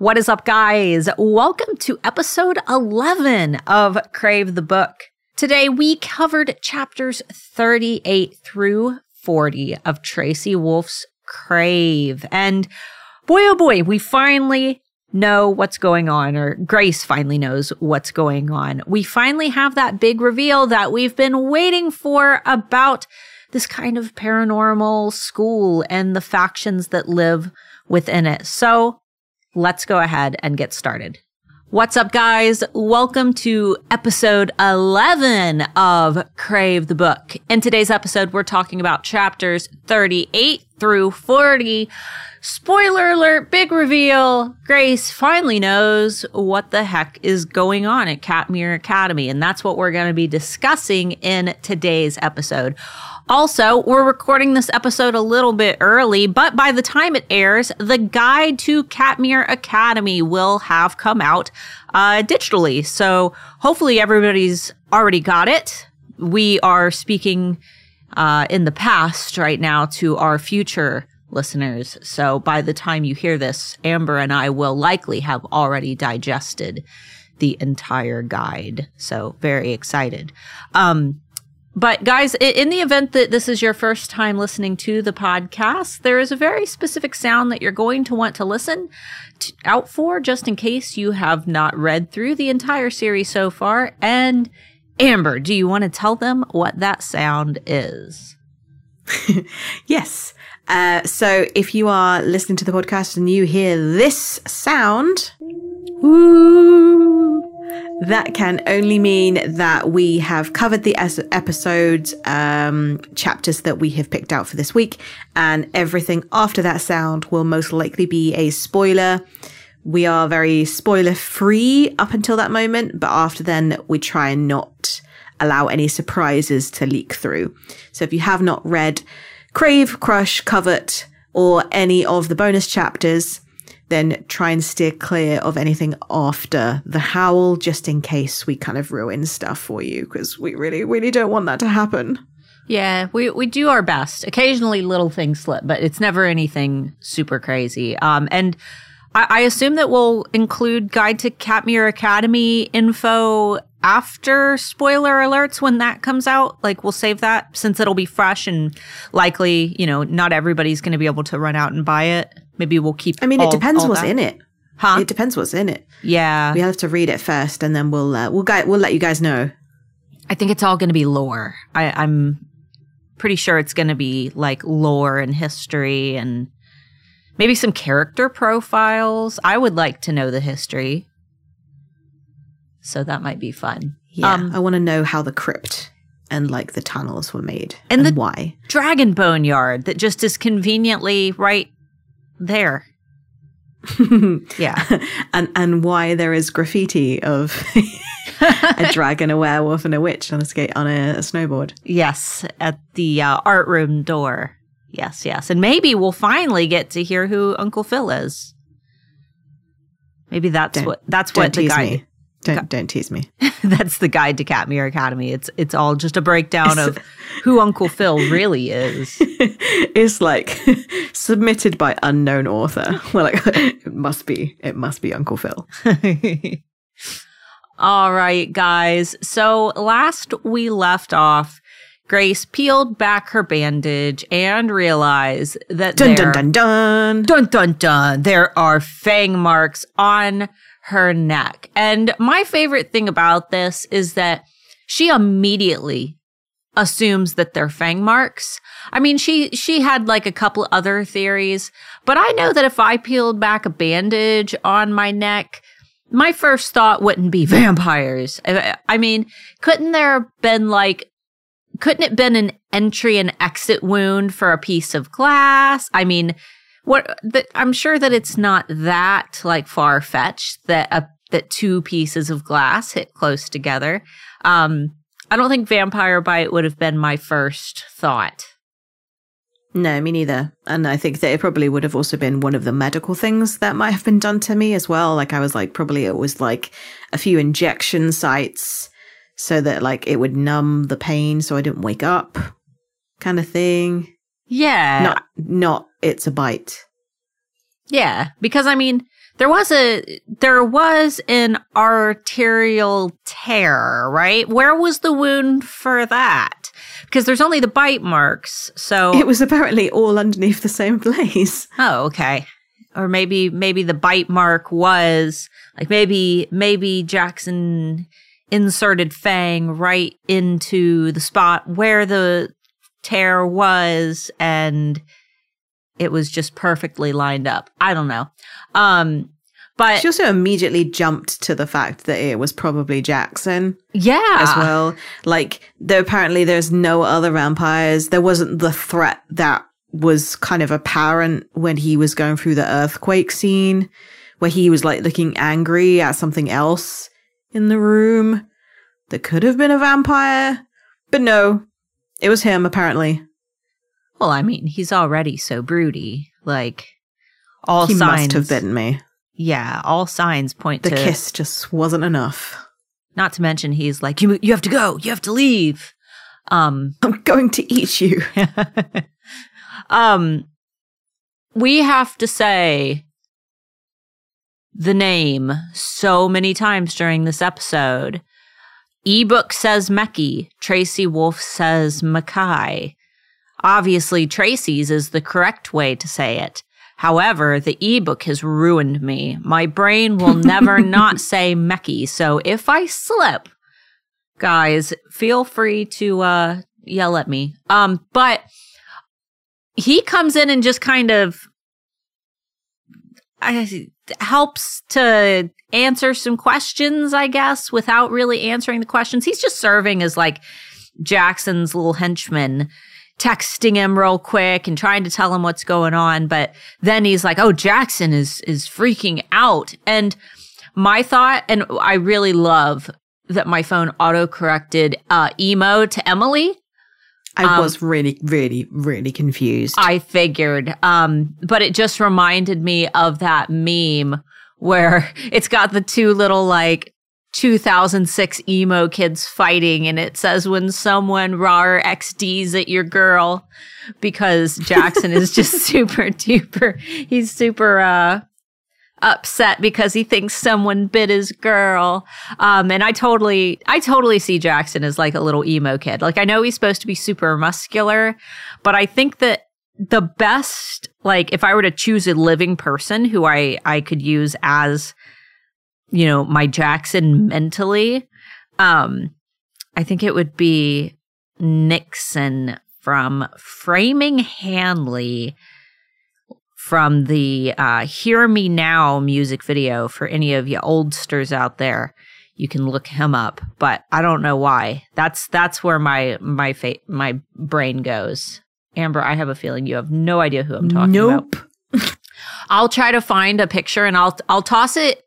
What is up, guys? Welcome to episode 11 of Crave the Book. Today, we covered chapters 38 through 40 of Tracy Wolff's Crave. And boy, oh boy, we finally know what's going on, or Grace finally knows what's going on. We finally have that big reveal that we've been waiting for about this kind of paranormal school and the factions that live within it. So let's go ahead and get started. What's up, guys? Welcome to episode 11 of Crave the Book. In today's episode, we're talking about chapters 38 through 40. Spoiler alert, big reveal. Grace finally knows what the heck is going on at Katmere Academy, and that's what we're going to be discussing in today's episode. Also, we're recording this episode a little bit early, but by the time it airs, the guide to Katmere Academy will have come out uh, digitally. So hopefully everybody's already got it. We are speaking uh, in the past right now to our future listeners. So by the time you hear this, Amber and I will likely have already digested the entire guide. So very excited. Um, but guys, in the event that this is your first time listening to the podcast, there is a very specific sound that you're going to want to listen to, out for just in case you have not read through the entire series so far. And Amber, do you want to tell them what that sound is? yes. Uh, so if you are listening to the podcast and you hear this sound, woo, that can only mean that we have covered the episodes, um, chapters that we have picked out for this week, and everything after that sound will most likely be a spoiler. We are very spoiler free up until that moment, but after then, we try and not allow any surprises to leak through. So if you have not read Crave, Crush, Covet, or any of the bonus chapters, then try and steer clear of anything after the howl, just in case we kind of ruin stuff for you, because we really, really don't want that to happen. Yeah, we, we do our best. Occasionally little things slip, but it's never anything super crazy. Um, and I, I assume that we'll include Guide to Katmere Academy info after spoiler alerts when that comes out. Like we'll save that since it'll be fresh and likely, you know, not everybody's going to be able to run out and buy it. Maybe we'll keep. I mean, all, it depends what's that. in it. Huh? It depends what's in it. yeah. We have to read it first, and then we'll uh, we'll we'll let you guys know. I think it's all going to be lore. I, I'm pretty sure it's going to be like lore and history and maybe some character profiles. I would like to know the history. So that might be fun. Yeah, Um, I want to know how the crypt and like the tunnels were made And and, the- why. Dragon Bone Yard that just is conveniently right there. Yeah. and and why there is graffiti of a dragon, a werewolf, and a witch on a skate on a, a snowboard. yes, at the uh, art room door. Yes, yes. And maybe we'll finally get to hear who Uncle Phil is. Maybe that's Don't- what that's what the guy me. Don't don't tease me. That's the guide to Katmere Academy. It's it's all just a breakdown of who Uncle Phil really is. it's like submitted by unknown author. We're like, it must be, it must be Uncle Phil. all right, guys. So last we left off, Grace peeled back her bandage and realized that Dun there, dun dun dun. dun dun dun there are fang marks on her neck. And my favorite thing about this is that she immediately assumes that they're fang marks. I mean, she she had like a couple other theories, but I know that if I peeled back a bandage on my neck, my first thought wouldn't be vampires. I mean, couldn't there have been like couldn't it been an entry and exit wound for a piece of glass? I mean, what that I'm sure that it's not that like far fetched that a that two pieces of glass hit close together. Um, I don't think vampire bite would have been my first thought. No, me neither. And I think that it probably would have also been one of the medical things that might have been done to me as well. Like I was like, probably it was like a few injection sites so that like it would numb the pain so I didn't wake up kind of thing. Yeah. Not, not it's a bite. Yeah. Because I mean, there was a there was an arterial tear, right? Where was the wound for that? Because there's only the bite marks. So It was apparently all underneath the same place. Oh, okay. Or maybe maybe the bite mark was like maybe maybe Jackson inserted Fang right into the spot where the tear was and it was just perfectly lined up. I don't know. Um but She also immediately jumped to the fact that it was probably Jackson yeah. as well. Like, there apparently there's no other vampires. There wasn't the threat that was kind of apparent when he was going through the earthquake scene, where he was like looking angry at something else in the room that could have been a vampire. But no, it was him apparently. Well, I mean, he's already so broody. Like all he signs must have bitten me. Yeah, all signs point The to the kiss just wasn't enough. Not to mention he's like, you you have to go, you have to leave. Um, I'm going to eat you. um, we have to say the name so many times during this episode. Ebook says Meki. Tracy Wolff says Mackay. Obviously, Tracy's is the correct way to say it. However, the ebook has ruined me. My brain will never not say Meki. So if I slip, guys, feel free to uh, yell at me. Um, but he comes in and just kind of I, helps to answer some questions, I guess, without really answering the questions. He's just serving as like Jackson's little henchman, texting him real quick and trying to tell him what's going on. But then he's like, "Oh, Jackson is is freaking out." And my thought, and I really love that my phone auto corrected uh, emo to Emily. I Um, was really, really, really confused. I figured. Um, but it just reminded me of that meme where it's got the two little like 2006 emo kids fighting and it says when someone raw XDs at your girl because Jackson is just super duper. He's super, uh, upset because he thinks someone bit his girl. Um, and I totally, I totally see Jackson as like a little emo kid. Like I know he's supposed to be super muscular, but I think that the best, like if I were to choose a living person who I, I could use as, you know, my Jackson mentally, um, I think it would be Nixon from Framing Hanley from the uh, Hear Me Now music video for any of you oldsters out there. You can look him up, but I don't know why. That's that's where my my fa- my brain goes. Amber, I have a feeling you have no idea who I'm talking about. nope. I'll try to find a picture and I'll I'll toss it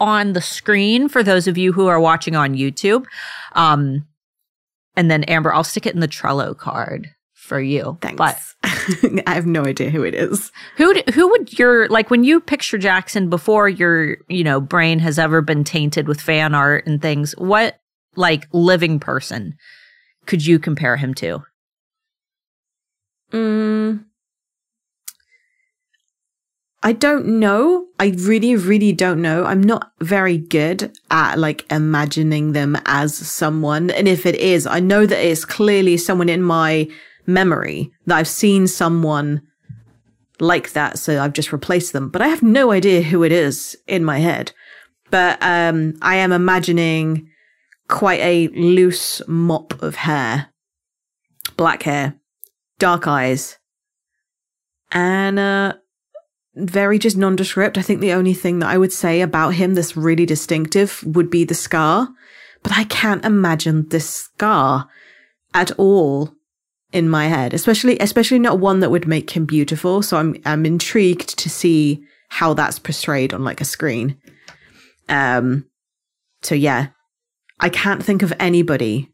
on the screen for those of you who are watching on YouTube. Um, and then Amber, I'll stick it in the Trello card for you. Thanks. But I have no idea who it is. who who would your like when you picture Jackson before your you know brain has ever been tainted with fan art and things? What like living person could you compare him to? Mm, I don't know. I really, really don't know. I'm not very good at like imagining them as someone. And if it is, I know that it's clearly someone in my memory that I've seen someone like that. So I've just replaced them, but I have no idea who it is in my head. But, um, I am imagining quite a loose mop of hair, black hair, dark eyes, and uh, very just nondescript. I think the only thing that I would say about him that's really distinctive would be the scar, but I can't imagine this scar at all in my head, especially especially not one that would make him beautiful. So I'm I'm intrigued to see how that's portrayed on like a screen. Um, so yeah, I can't think of anybody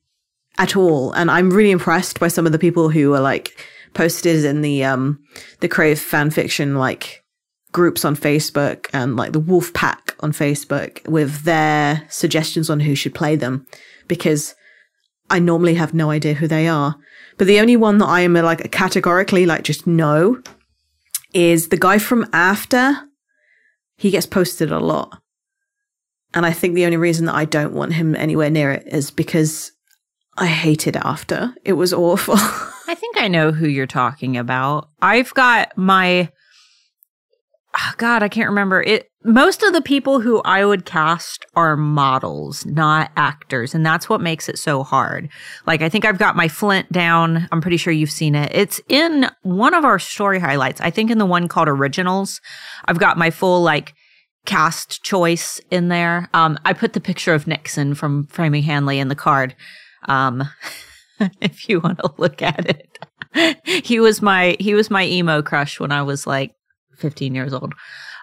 at all, and I'm really impressed by some of the people who are like posted in the um the Crave fan fiction like groups on Facebook and like the Wolf Pack on Facebook with their suggestions on who should play them because I normally have no idea who they are. But the only one that I am like categorically like just no is the guy from After. he gets posted a lot. And I think the only reason that I don't want him anywhere near it is because I hated after. It was awful. I think I know who you're talking about. I've got my oh God, I can't remember it. Most of the people who I would cast are models, not actors. And that's what makes it so hard. Like, I think I've got my Flint down. I'm pretty sure you've seen it. It's in one of our story highlights. I think in the one called Originals, I've got my full, like, cast choice in there. Um, I put the picture of Nixon from Framing Hanley in the card. Um, if you want to look at it. he was my he was my emo crush when I was like 15 years old.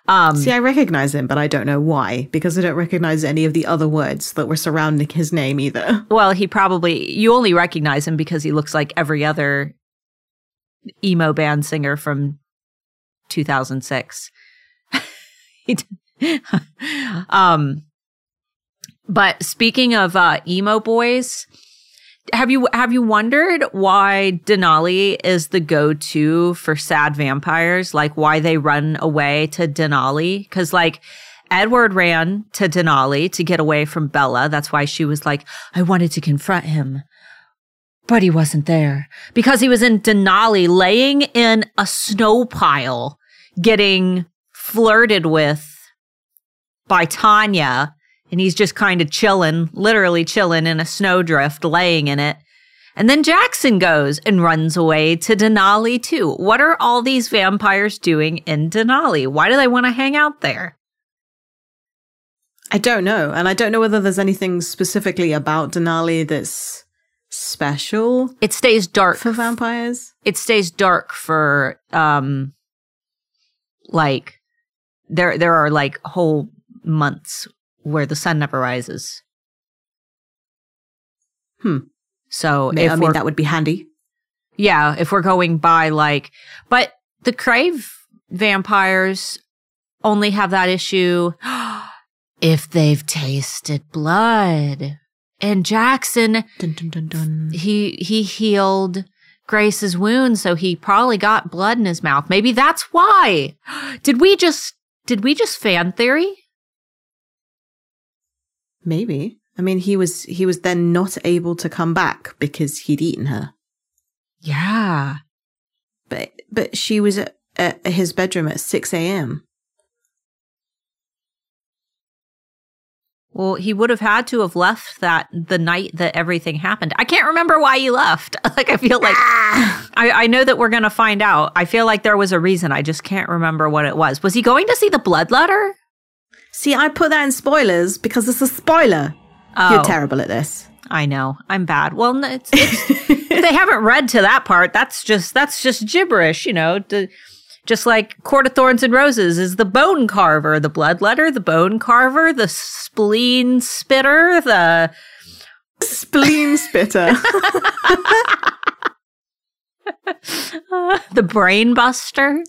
Um, See, I recognize him, but I don't know why, because I don't recognize any of the other words that were surrounding his name either. Well, he probably, you only recognize him because he looks like every other emo band singer from 2006. um, but speaking of uh, emo boys, have you have you wondered why Denali is the go-to for sad vampires? Like why they run away to Denali? Because like Edward ran to Denali to get away from Bella. That's why she was like, I wanted to confront him. But he wasn't there because he was in Denali laying in a snow pile getting flirted with by Tanya and he's just kind of chilling, literally chilling in a snowdrift, laying in it. And then Jackson goes and runs away to Denali too. What are all these vampires doing in Denali? Why do they want to hang out there? I don't know. And I don't know whether there's anything specifically about Denali that's special. It stays dark for vampires. It stays dark for um like there there are like whole months where the sun never rises. Hmm. So if I mean that would be handy. Yeah, if we're going by like, but the Crave vampires only have that issue if they've tasted blood. And Jackson, dun, dun, dun, he he healed Grace's wound, so he probably got blood in his mouth. Maybe that's why. Did we just did we just fan theory? Maybe. I mean, he was he was then not able to come back because he'd eaten her. Yeah. But but she was at, at his bedroom at six a.m. Well, he would have had to have left that the night that everything happened. I can't remember why he left. like I feel like ah. I, I know that we're gonna find out. I feel like there was a reason. I just can't remember what it was. Was he going to see the blood letter? See, I put that in spoilers because it's a spoiler. Oh. You're terrible at this. I know. I'm bad. Well, it's, it's they haven't read to that part. That's just that's just gibberish, you know. To, just like Court of Thorns and Roses is the bone carver, the bloodletter, the bone carver, the spleen spitter, the spleen spitter. uh, the brain buster.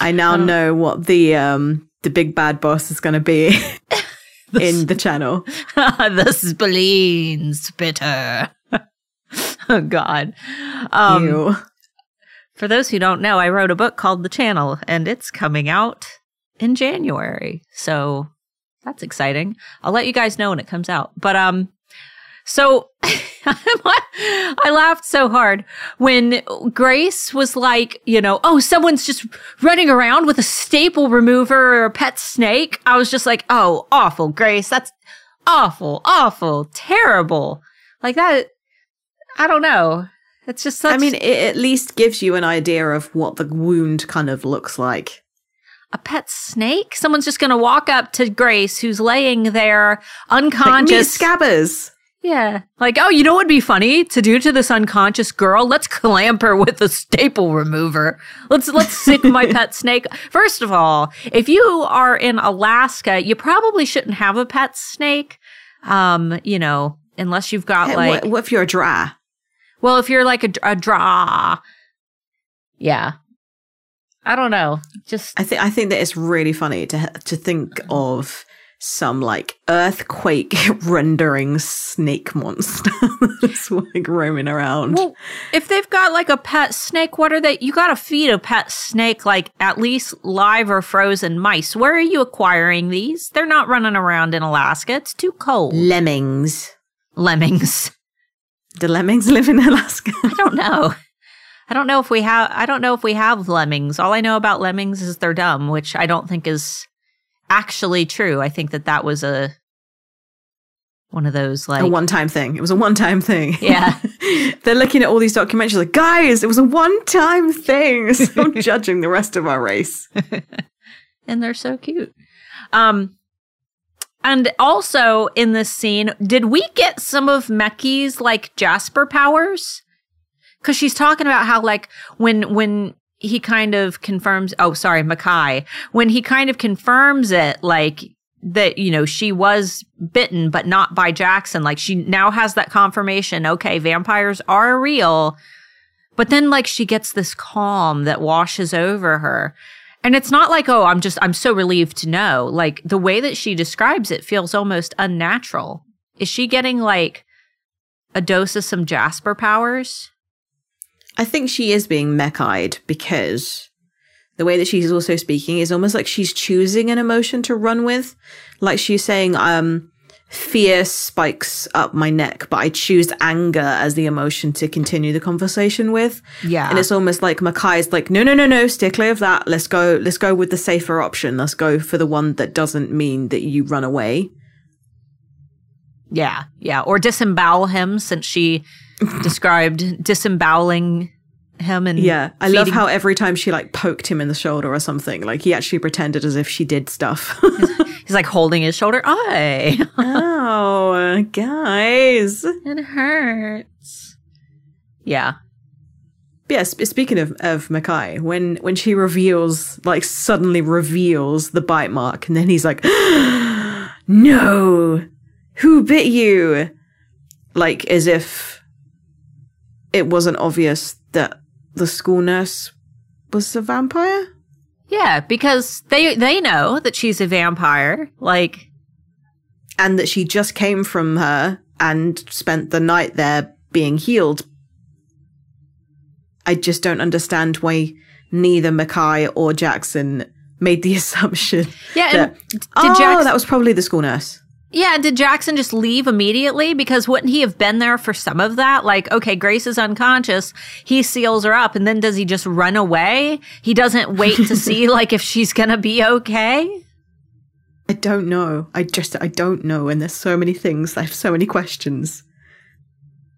I now um, know what the um the big bad boss is going to be in the channel. the spleen spitter. oh God. Um, Ew. For those who don't know, I wrote a book called The Channel, and it's coming out in January. So that's exciting. I'll let you guys know when it comes out. But um, so I laughed so hard when Grace was like, you know, oh, someone's just running around with a staple remover or a pet snake. I was just like, oh, awful, Grace. That's awful, awful, terrible. Like that. I don't know. It's just such. I mean, it at least gives you an idea of what the wound kind of looks like. A pet snake? Someone's just going to walk up to Grace, who's laying there unconscious. Like scabbers. Yeah. Like, oh, you know what would be funny to do to this unconscious girl? Let's clamp her with a staple remover. Let's let's sick my pet snake. First of all, if you are in Alaska, you probably shouldn't have a pet snake. Um, you know, unless you've got like what, what, if you're a dry? Well, if you're like a, a draw. Yeah. I don't know. Just I think I think that it's really funny to to think of some like earthquake rendering snake monster that's like roaming around. Well, if they've got like a pet snake, what are they? You got to feed a pet snake like at least live or frozen mice. Where are you acquiring these? They're not running around in Alaska. It's too cold. lemmings. Lemmings. Do lemmings live in Alaska? I don't know. I don't know if we have. I don't know if we have lemmings. All I know about lemmings is they're dumb, which I don't think is actually true. I think that that was a one of those like a one-time thing. It was a one-time thing. Yeah. They're looking at all these documentaries like, guys, it was a one-time thing. Stop judging the rest of our race. and they're so cute. Um and also in this scene, did we get some of Meki's like Jasper powers? Cuz she's talking about how like when when he kind of confirms oh sorry, Mackay, when he kind of confirms it like that you know she was bitten but not by Jackson like she now has that confirmation okay vampires are real. But then like she gets this calm that washes over her. And it's not like oh I'm just I'm so relieved to know. Like the way that she describes it feels almost unnatural. Is she getting like a dose of some Jasper powers I think she is being mech-eyed because the way that she's also speaking is almost like she's choosing an emotion to run with. Like she's saying, um, fear spikes up my neck, but I choose anger as the emotion to continue the conversation with. yeah And it's almost like Makai's like, no, no, no, no, steer clear of that. Let's go, let's go with the safer option. Let's go for the one that doesn't mean that you run away. yeah yeah or disembowel him since she described disemboweling him and Yeah. I love how every time she like poked him in the shoulder or something, like he actually pretended as if she did stuff. he's like holding his shoulder Aye. oh, guys. It hurts. Yeah. Yes, speaking of of Makai, when when she reveals like suddenly reveals the bite mark, and then he's like, "No, who bit you?" Like as if it wasn't obvious that the school nurse was a vampire. Yeah, because they they know that she's a vampire. Like, and that she just came from her and spent the night there being healed. I just don't understand why neither Mackay or Jackson made the assumption yeah, and that oh, Jackson? that was probably the school nurse. Yeah, did Jackson just leave immediately? Because wouldn't he have been there for some of that? Like, okay, Grace is unconscious. He seals her up, and then does he just run away? He doesn't wait to see like if she's gonna be okay. I don't know. I just I don't know, and there's so many things. I have so many questions.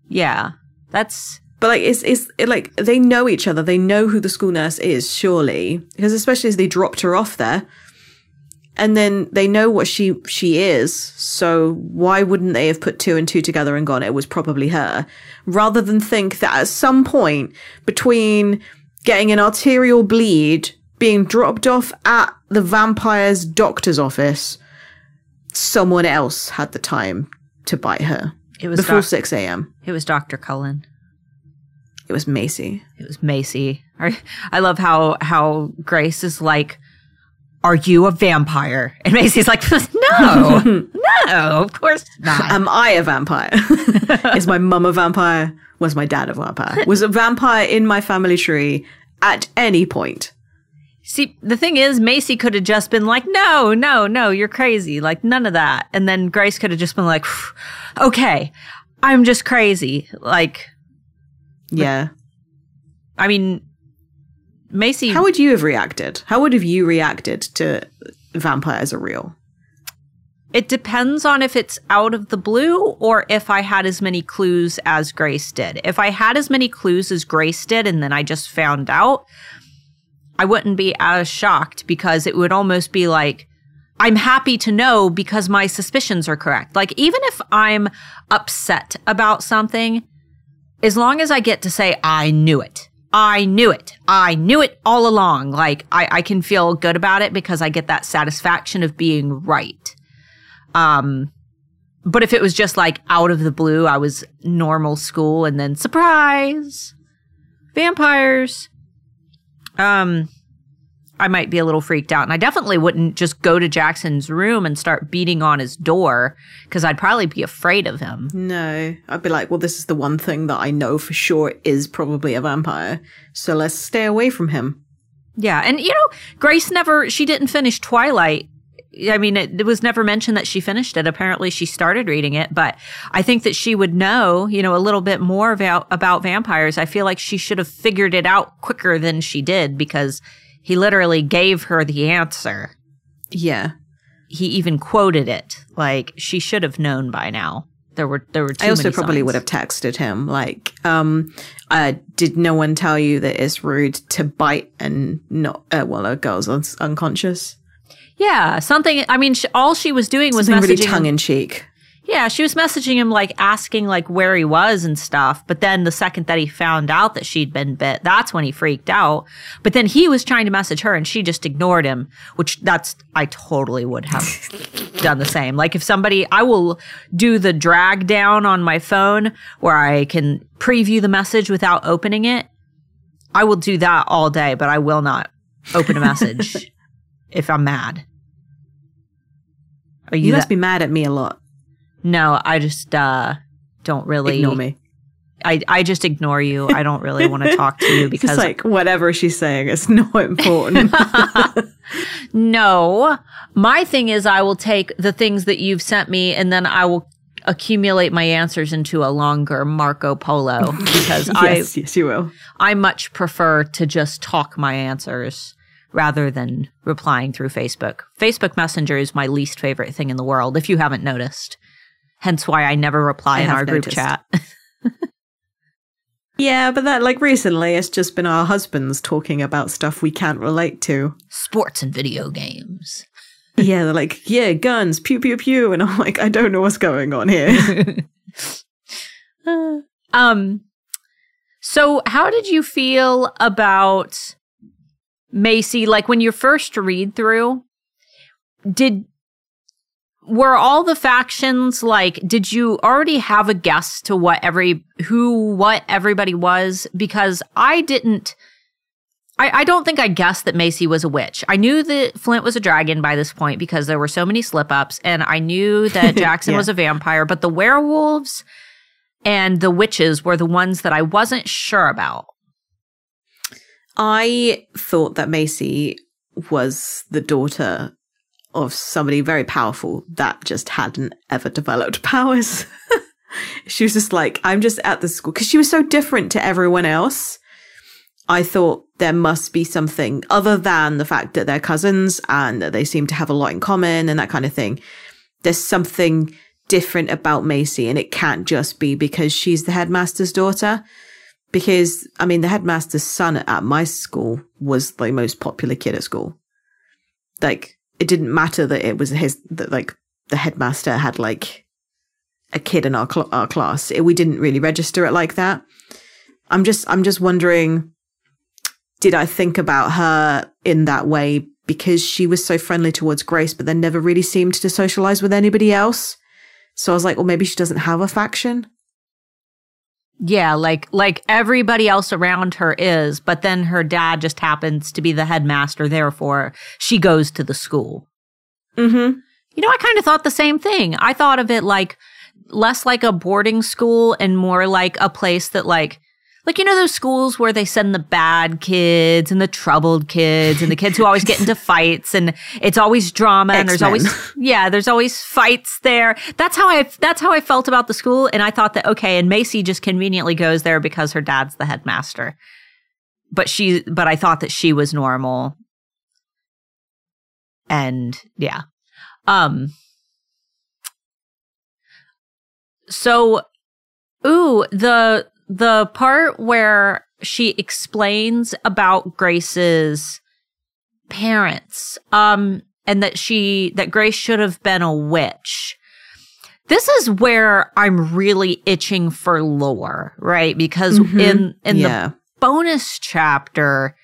Yeah, that's But like, it's it's it, like they know each other. They know who the school nurse is, surely, because especially as they dropped her off there, and then they know what she she is. So why wouldn't they have put two and two together and gone? It was probably her, rather than think that at some point between getting an arterial bleed, being dropped off at the vampire's doctor's office, someone else had the time to bite her it was before doc- six a.m. it was Doctor Cullen. It was Macy. It was Macy. I, I love how how Grace is like, "Are you a vampire?" And Macy's like, "No, no, of course not." Am I a vampire? Is my mum a vampire? Was my dad a vampire? Was a vampire in my family tree at any point? See, the thing is, Macy could have just been like, "No, no, no, you're crazy." Like none of that. And then Grace could have just been like, "Okay, I'm just crazy." Like, Yeah. I mean, Macy. How would you have reacted? How would have you reacted to vampires are real? It depends on if it's out of the blue or if I had as many clues as Grace did. If I had as many clues as Grace did and then I just found out, I wouldn't be as shocked because it would almost be like, I'm happy to know because my suspicions are correct. Like, even if I'm upset about something, as long as I get to say, I knew it. I knew it. I knew it all along. Like, I, I can feel good about it because I get that satisfaction of being right. Um, but if it was just like out of the blue, I was normal school and then surprise, vampires. Um, I might be a little freaked out. And I definitely wouldn't just go to Jackson's room and start beating on his door because I'd probably be afraid of him. No, I'd be like, well, this is the one thing that I know for sure is probably a vampire. So let's stay away from him. Yeah. And, you know, Grace never, she didn't finish Twilight I mean, it, it, was never mentioned that she finished it. Apparently, she started reading it, but I think that she would know, you know, a little bit more about about vampires. I feel like she should have figured it out quicker than she did because he literally gave her the answer. Yeah, he even quoted it. Like she should have known by now. There were there were. I also probably signs. would have texted him like, um, uh, "Did no one tell you that it's rude to bite and not uh, well a girl's un- unconscious?" Yeah, something. I mean, sh- all she was doing was something messaging really tongue in cheek. Yeah, she was messaging him like asking like where he was and stuff. But then the second that he found out that she'd been bit, that's when he freaked out. But then he was trying to message her and she just ignored him, which that's I totally would have done the same. Like if somebody I will do the drag down on my phone where I can preview the message without opening it. I will do that all day, but I will not open a message if I'm mad. Are you, you must that- be mad at me a lot. No, I just uh, don't really ignore me. I, I just ignore you. I don't really want to talk to you because just like whatever she's saying is not important. no, my thing is I will take the things that you've sent me and then I will accumulate my answers into a longer Marco Polo because yes, I yes you will. I much prefer to just talk my answers rather than replying through Facebook. Facebook Messenger is my least favorite thing in the world, if you haven't noticed. Hence why I never reply I in our noticed. group chat. yeah, but that, like, recently it's just been our husbands talking about stuff we can't relate to sports and video games. yeah, they're like, yeah, guns, pew, pew, pew. And I'm like, I don't know what's going on here. um, so how did you feel about Macy, like when you first read through, did were all the factions like did you already have a guess to what every who what everybody was because i didn't I, I don't think I guessed that Macy was a witch. I knew that Flint was a dragon by this point because there were so many slip ups, and I knew that Jackson yeah. was a vampire, but the werewolves and the witches were the ones that I wasn't sure about. I thought that Macy was the daughter of somebody very powerful that just hadn't ever developed powers. she was just like, I'm just at the school because she was so different to everyone else. I thought there must be something other than the fact that they're cousins and that they seem to have a lot in common and that kind of thing. There's something different about Macy and it can't just be because she's the headmaster's daughter because I mean the headmaster's son at my school was the most popular kid at school. Like it didn't matter that it was his that like the headmaster had like a kid in our cl- our class. It, we didn't really register it like that. I'm just I'm just wondering did I think about her in that way because she was so friendly towards Grace but then never really seemed to socialize with anybody else? So I was like, well maybe she doesn't have a faction. Yeah, like like everybody else around her is, but then her dad just happens to be the headmaster, therefore she goes to the school. Mm-hmm. You know, I kind of thought the same thing. I thought of it like less like a boarding school and more like a place that like like you know those schools where they send the bad kids and the troubled kids and the kids who always get into fights and it's always drama and there's always yeah there's always fights there. That's how i that's how i felt about the school and i thought that okay and macy just conveniently goes there because her dad's the headmaster. But she but i thought that she was normal. And yeah. Um so ooh the the part where she explains about Grace's parents, um, and that she, that Grace should have been a witch. This is where I'm really itching for lore, right? Because mm-hmm. in, in yeah. the bonus chapter,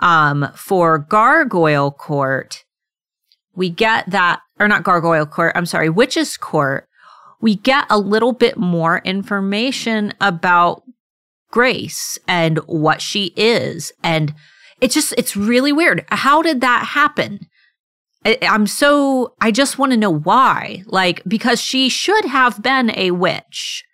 um, for Gargoyle Court, we get that, or not Gargoyle Court, I'm sorry, Witch's Court, we get a little bit more information about Grace and what she is. And it's just, it's really weird. How did that happen? I'm so, I just want to know why. Like, because she should have been a witch,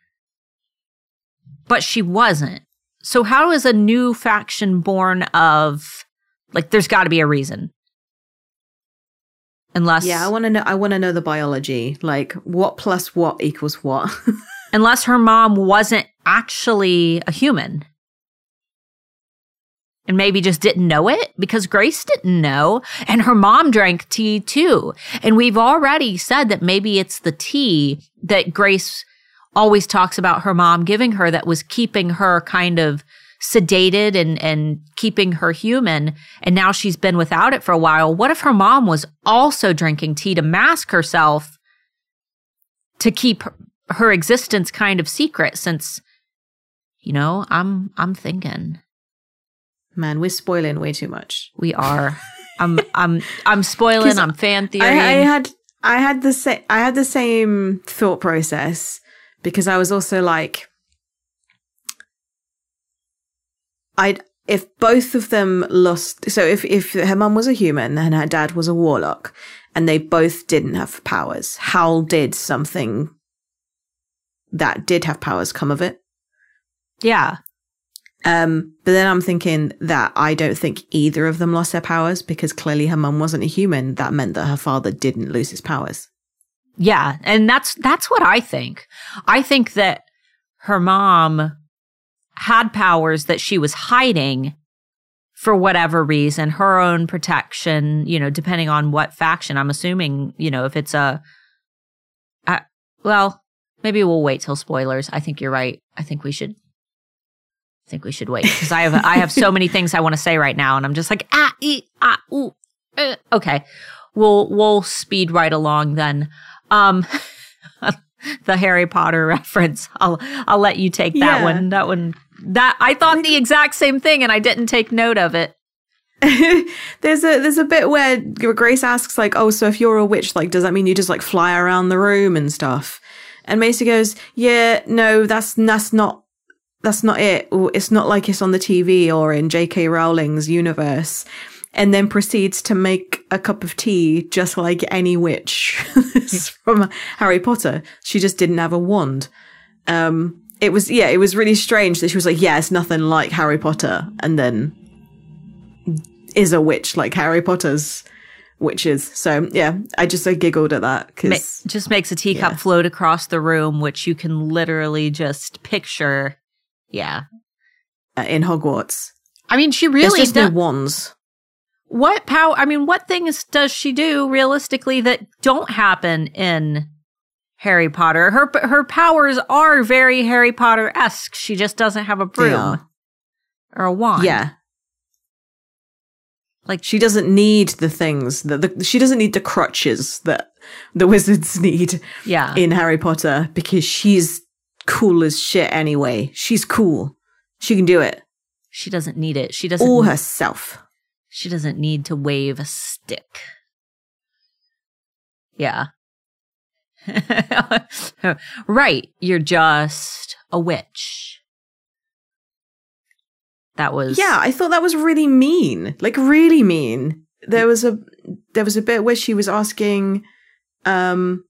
but she wasn't. So, how is a new faction born of, like, there's got to be a reason. Unless, Yeah, I want to know. I want to know the biology. Like, what plus what equals what? unless her mom wasn't actually a human and maybe just didn't know it because Grace didn't know. And her mom drank tea too. And we've already said that maybe it's the tea that Grace always talks about her mom giving her that was keeping her kind of sedated and, and keeping her human. And now she's been without it for a while. What if her mom was also drinking tea to mask herself to keep her, existence kind of secret since, you know, I'm, I'm thinking. Man, we're spoiling way too much. We are. I'm I'm I'm spoiling. I'm fan theory. I, I had I had the same I had the same thought process because I was also like, I'd if both of them lost. So if if her mum was a human and her dad was a warlock, and they both didn't have powers, how did something that did have powers come of it? yeah. Um, but then I'm thinking that I don't think either of them lost their powers because clearly her mum wasn't a human. That meant that her father didn't lose his powers. Yeah, and that's that's what I think. I think that her mom had powers that she was hiding for whatever reason, her own protection, you know, depending on what faction. I'm assuming, you know, if it's a uh, well, maybe we'll wait till spoilers. I think you're right. I think we should I think we should wait because I have I have so many things I want to say right now, and I'm just like ah ee, ah ooh. uh, okay, we'll we'll speed right along then. Um, the Harry Potter reference. I'll I'll let you take that Yeah. one. That one. That I thought the exact same thing, and I didn't take note of it. there's a there's a bit where Grace asks like, "Oh, so if you're a witch, like, does that mean you just like fly around the room and stuff?" And Macy goes, "Yeah, no, that's that's not that's not it. It's not like it's on the TV or in J.K. Rowling's universe." And then proceeds to make a cup of tea just like any witch from Harry Potter. She just didn't have a wand. Um, it was yeah, it was really strange that she was like, "Yeah, it's nothing like Harry Potter," and then is a witch like Harry Potter's witches. So yeah, I just I giggled at that Ma- because just makes a teacup yeah. float across the room, which you can literally just picture. Yeah, uh, in Hogwarts, I mean, she there's really just does. no wands. what power? I mean, what things does she do realistically that don't happen in Harry Potter? Her her powers are very Harry Potter esque. She just doesn't have a broom Yeah. or a wand. Yeah, like she doesn't need the things that the, she doesn't need the crutches that the wizards need yeah, in Harry Potter because she's cool as shit anyway. She's cool. She can do it she doesn't need it. She doesn't. all herself. She doesn't need to wave a stick. Yeah. right. You're just a witch. That was. Yeah, I thought that was really mean. Like really mean. There was a there was a bit where she was asking um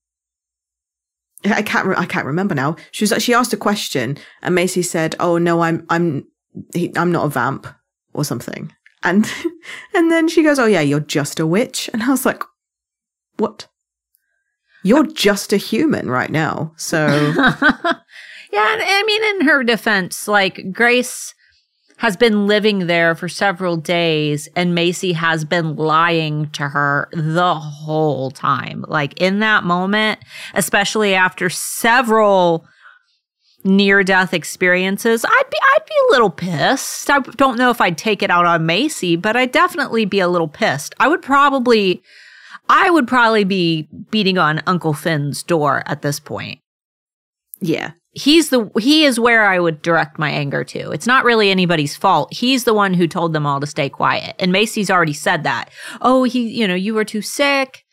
I can't re- I can't remember now. She was she asked a question and Macy said, "Oh no, I'm I'm he, I'm not a vamp or something." And and then she goes, "Oh yeah, you're just a witch." And I was like, "What? You're just a human right now." So yeah. I mean, in her defense, like Grace has been living there for several days and Macy has been lying to her the whole time. Like in that moment, especially after several near death experiences, I'd be I'd be a little pissed. I don't know if I'd take it out on Macy, but I'd definitely be a little pissed. I would probably I would probably be beating on Uncle Finn's door at this point yeah. he's the he is where I would direct my anger to. It's not really anybody's fault. He's the one who told them all to stay quiet. And Macy's already said that. Oh, he, you know, you were too sick.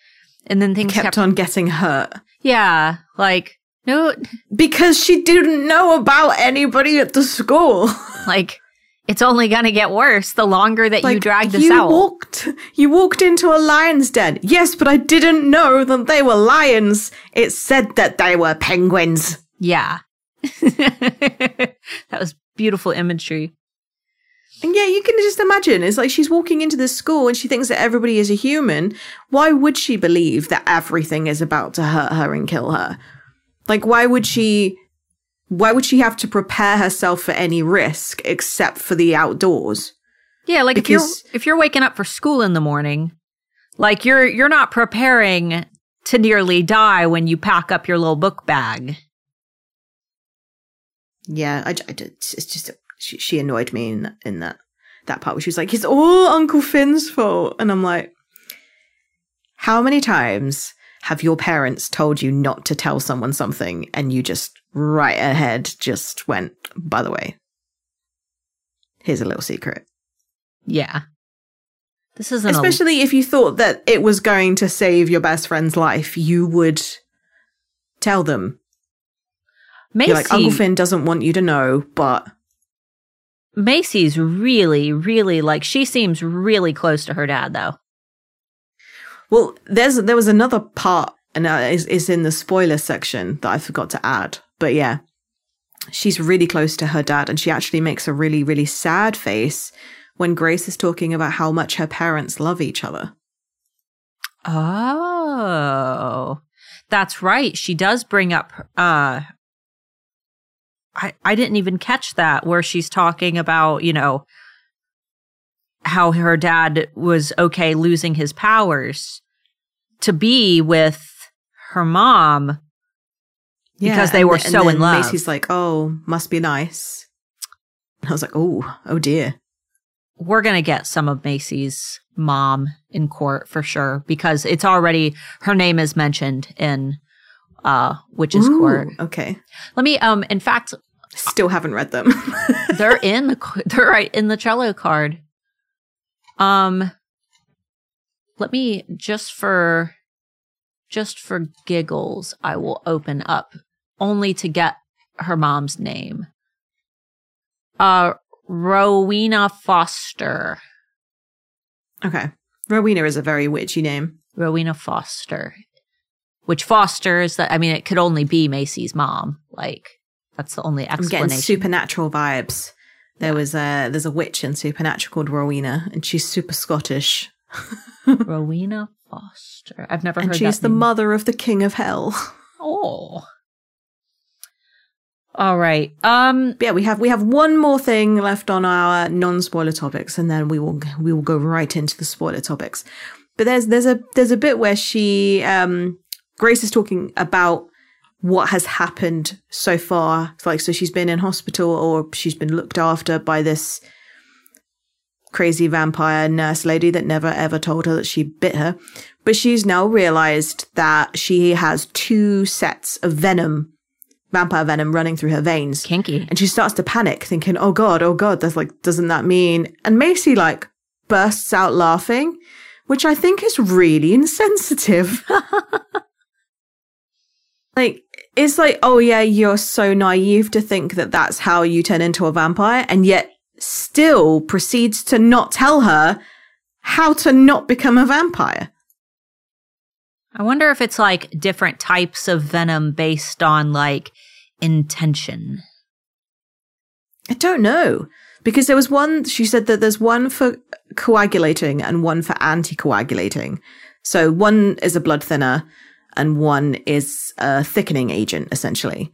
And then things Kept kept, on getting hurt. yeah, like no, Because she didn't know about anybody at the school. like it's only going to get worse the longer that Like, you drag this you out. walked you walked into a lion's den. Yes, but I didn't know that they were lions. It said that they were penguins. yeah. that was beautiful imagery. And yeah, you can just imagine. It's like she's walking into this school and she thinks that everybody is a human. Why would she believe that everything is about to hurt her and kill her? Like, why would she? Why would she have to prepare herself for any risk except for the outdoors? Yeah, like Because- if you're if you're waking up for school in the morning, like you're you're not preparing to nearly die when you pack up your little book bag. Yeah, I, I it's it's just she, she annoyed me in that, in that that part where she was like, "It's all Uncle Finn's fault," and I'm like, "How many times have your parents told you not to tell someone something, and you just right ahead just went, by the way, here's a little secret." Yeah. This a, Especially if you thought that it was going to save your best friend's life, you would tell them. Macy. You're like, Uncle Finn doesn't want you to know, but Macy's really, really like she seems really close to her dad though. Well, there's there was another part, and uh, is is in the spoiler section that I forgot to add. But yeah, she's really close to her dad, and she actually makes a really really sad face when Grace is talking about how much her parents love each other. Oh. That's right. She does bring up uh I I didn't even catch that where she's talking about, you know, how her dad was okay losing his powers to be with her mom Because they were and so in love. Macy's like, "Oh, must be nice." And I was like, "Oh, oh dear." we're going to get some of Macy's mom in court for sure because it's already her name is mentioned in uh witch's Ooh, court. Okay, Let me um in fact still haven't read them. they're in the they're right in the cello card. Um let me just for just for giggles I will open up only to get her mom's name. Uh Rowena Foster. okay, Rowena is a very witchy name. Rowena Foster. Which fosters that I mean it could only be Macy's mom. Like that's the only explanation. I'm getting supernatural vibes. There was a there's a witch in Supernatural called Rowena, and she's super Scottish, Rowena Foster. I've never and heard she's that She's the name. mother of the King of Hell. Oh. All right. Um yeah, we have we have one more thing left on our non-spoiler topics, and then we will we will go right into the spoiler topics. But there's there's a there's a bit where she um Grace is talking about what has happened so far. Like so she's been in hospital or she's been looked after by this crazy vampire nurse lady that never ever told her that she bit her. But she's now realized that she has two sets of venom, vampire venom running through her veins. kinky. And she starts to panic, thinking, oh God, oh God, that's like, doesn't that mean? And Macy like bursts out laughing, which I think is really insensitive. like, it's like, oh yeah, you're so naive to think that that's how you turn into a vampire, and yet still proceeds to not tell her how to not become a vampire. I wonder if it's like different types of venom based on like intention. I don't know. Because there was one, she said that there's one for coagulating and one for anticoagulating. So one is a blood thinner and one is a thickening agent, essentially,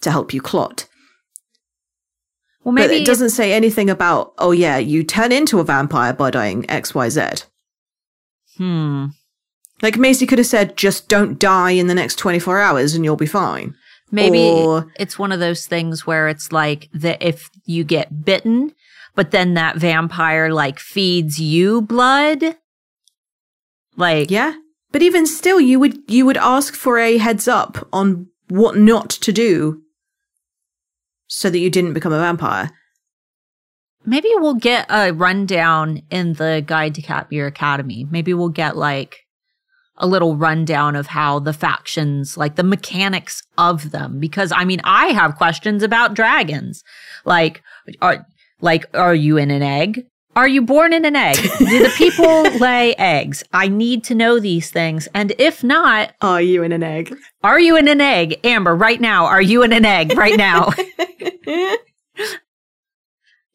to help you clot. Well, But it doesn't say anything about, oh yeah, you turn into a vampire by dying XYZ. Hmm. Like Macy could have said, just don't die in the next 24 hours and you'll be fine. Maybe Or- it's one of those things where it's like that if you get bitten, but then that vampire like feeds you blood. Like, Yeah. But even still, you would, you would ask for a heads up on what not to do so that you didn't become a vampire. maybe we'll get a rundown in the guide to Katmere Academy. Maybe we'll get like a little rundown of how the factions, like the mechanics of them. Because I mean, I have questions about dragons. Like, are Like, are you in an egg? Are you born in an egg? Do the people lay eggs? I need to know these things. And if not, Are you in an egg? are you in an egg? Amber, right now, are you in an egg right now?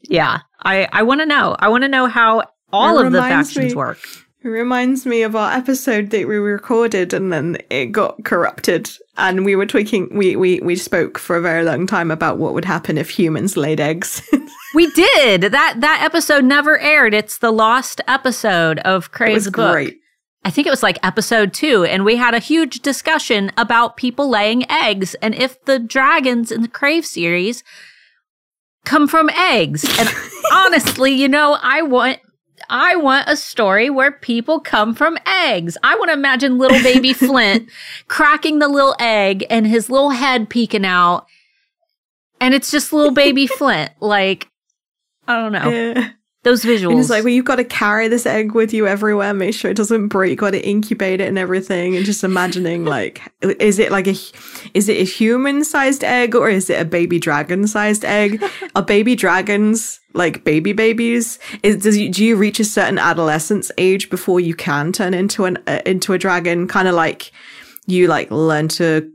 yeah, I, I want to know. I want to know how all It of the factions me- work. It reminds me of our episode that we recorded and then it got corrupted. And we were tweaking, we, we, we spoke for a very long time about what would happen if humans laid eggs. We did that. That episode never aired. It's the lost episode of it was Book. great. I think it was like episode two, and we had a huge discussion about people laying eggs and if the dragons in the Crave series come from eggs. And honestly, you know, I want. I want a story where people come from eggs. I want to imagine little baby Flint cracking the little egg and his little head peeking out. And it's just little baby Flint. Like, I don't know. Yeah. Those visuals. And it's like, well, you've got to carry this egg with you everywhere, make sure it doesn't break, got to incubate it and everything. And just imagining, like, is it like a, is it a human sized egg or is it a baby dragon sized egg? Are baby dragons like baby babies? Is, does you, do you reach a certain adolescence age before you can turn into an, uh, into a dragon? Kind of like you like learn to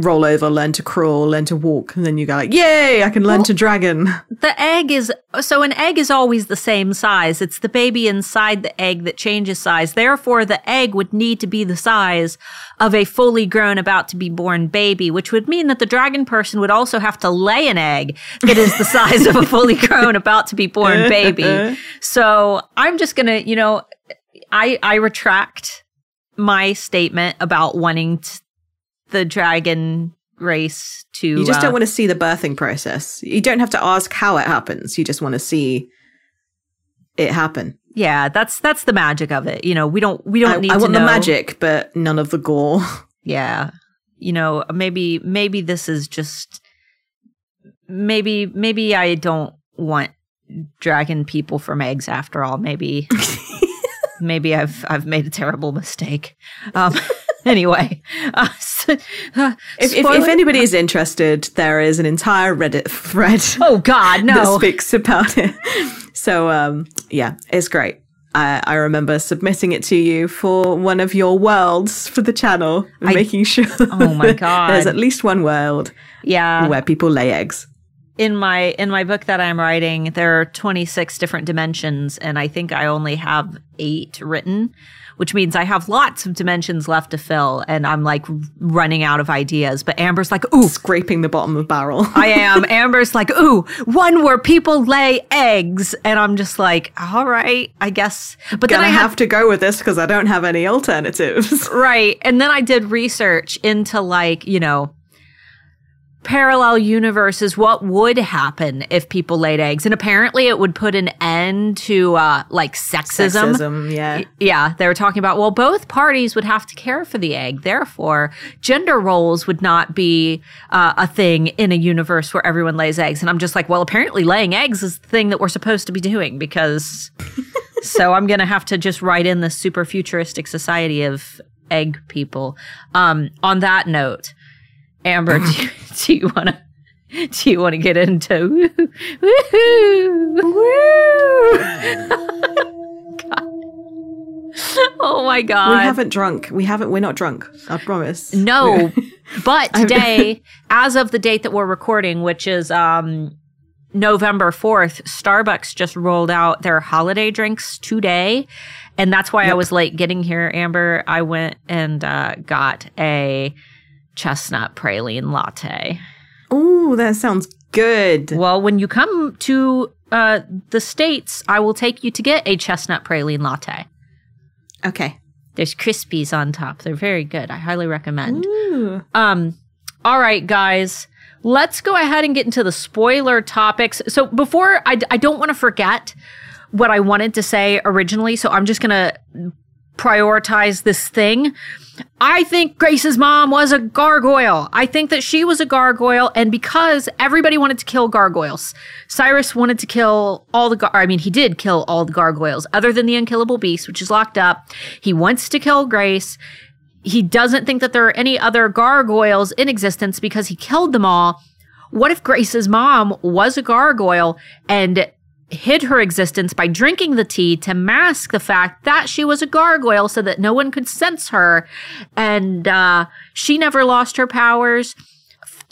roll over, learn to crawl, learn to walk. And then you go like, yay, I can learn Well- to dragon. the egg is so an egg is always the same size. It's the baby inside the egg that changes size. Therefore, the egg would need to be the size of a fully grown, about to be born baby, which would mean that the dragon person would also have to lay an egg that is the size of a fully grown, about to be born baby. So I'm just gonna, you know, I I retract my statement about wanting t- the dragon race to. You just uh, don't want to see the birthing process. You don't have to ask how it happens. You just want to see it happen. Yeah, that's that's the magic of it. You know, we don't we don't I, need I to want know. the magic, but none of the gore. Yeah, you know, maybe maybe this is just maybe maybe I don't want dragon people from eggs after all. Maybe maybe I've I've made a terrible mistake. Um, anyway, uh, so, uh, If, if, if anybody is interested, there is an entire Reddit thread oh God, no! that speaks about it. So, um, yeah, it's great. I, I remember submitting it to you for one of your worlds for the channel, I- making sure. Oh my God. There's at least one world Yeah, where people lay eggs. in my in my book that I'm writing, there are 26 different dimensions, and I think I only have eight written, which means I have lots of dimensions left to fill, and I'm like running out of ideas. But Amber's like, ooh. Scraping the bottom of the barrel. I am. Amber's like, ooh, one where people lay eggs. And I'm just like, all right, I guess. But then Gonna I have have to go with this because I don't have any alternatives. Right. And then I did research into like, you know, parallel universes, what would happen if people laid eggs. And apparently it would put an end to uh like sexism. Sexism, yeah. Yeah, they were talking about, well, both parties would have to care for the egg. Therefore, gender roles would not be uh, a thing in a universe where everyone lays eggs. And I'm just like, well, apparently laying eggs is the thing that we're supposed to be doing because. so I'm going to have to just write in the super futuristic society of egg people. Um, on that note, Amber, do, you- do you want to? Do you want to get into Oh my god. We haven't drunk. We haven't. We're not drunk. I promise. No, but today, as of the date that we're recording, which is um, November 4th, Starbucks just rolled out their holiday drinks today. And that's why I was late getting here, Amber. I went and uh, got a chestnut praline latte. Oh, that sounds good. Well, when you come to uh, the States, I will take you to get a chestnut praline latte. Okay. There's Crispies on top. They're very good. I highly recommend. Ooh. Um, all right, guys, let's go ahead and get into the spoiler topics. So before I, I don't want to forget what I wanted to say originally, so I'm just gonna prioritize this thing. I think Grace's mom was a gargoyle. I think that she was a gargoyle, and because everybody wanted to kill gargoyles, Cyrus wanted to kill all the. Gar- I mean, he did kill all the gargoyles, other than the unkillable beast, which is locked up. He wants to kill Grace he doesn't think that there are any other gargoyles in existence because he killed them all. what if Grace's mom was a gargoyle and hid her existence by drinking the tea to mask the fact that she was a gargoyle so that no one could sense her and uh, she never lost her powers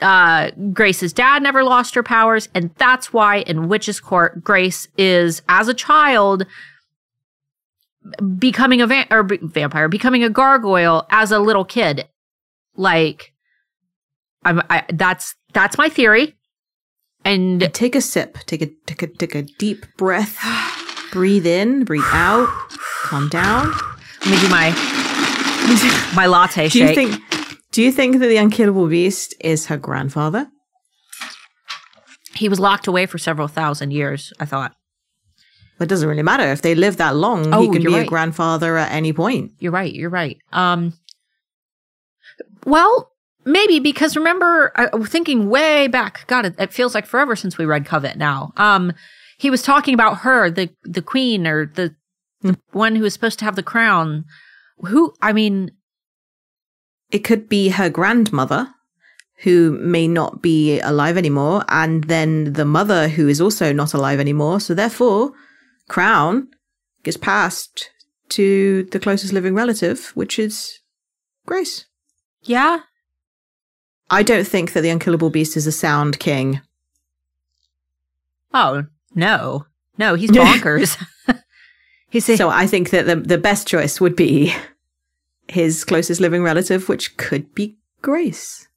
uh, Grace's dad never lost her powers, and that's why in Witch's Court, Grace is, as a child, becoming a va- or be- vampire, becoming a gargoyle as a little kid. Like, I'm, I, that's that's my theory. And take a sip. Take a take a take a deep breath. breathe in, breathe out. Calm down. Let me do my my latte do you shake. think do you think that the unkillable beast is her grandfather? he was locked away for several thousand years. I thought. It doesn't really matter if they live that long. Oh, he can be right. a grandfather at any point. You're right. You're right. Um, well, maybe because remember, I, thinking way back. God, it, it feels like forever since we read Covet. Now, um, he was talking about her, the the queen or the, the one who was supposed to have the crown. Who? I mean, It could be her grandmother, who may not be alive anymore, and then the mother who is also not alive anymore. So therefore, crown gets passed to the closest living relative, which is Grace. yeah. I don't think that the unkillable beast is a sound king. Oh no, no, he's bonkers. he's a, So I think that the the best choice would be his closest living relative, which could be Grace.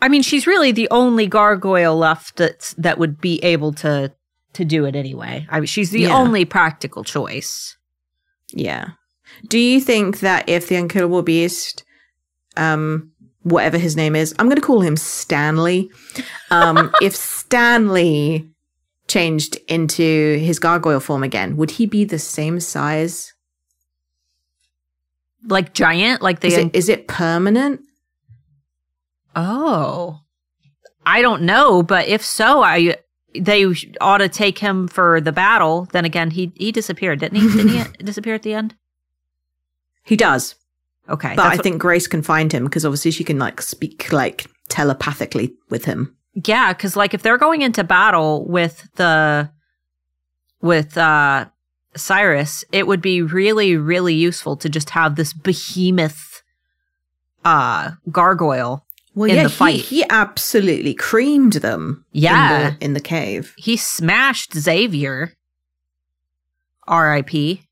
I mean, she's really the only gargoyle left that's, that would be able to to do it anyway. I mean, she's the Yeah. only practical choice. Yeah. Do you think that if the unkillable beast, um, whatever his name is, I'm going to call him Stanley. Um, if Stanley changed into his gargoyle form again, would he be the same size? Like giant, like the Is it, is it permanent? Oh, I don't know, but if so, I they ought to take him for the battle. Then again, he he disappeared, didn't he? Didn't he disappear at the end? He does, Okay, but I what- think Grace can find him because obviously she can like speak like telepathically with him. yeah, because like if they're going into battle with the with uh Cyrus, it would be really really useful to just have this behemoth uh gargoyle. Well, In yeah, the fight. He, absolutely creamed them. in Yeah. the- in the cave. He smashed Xavier. R.I.P.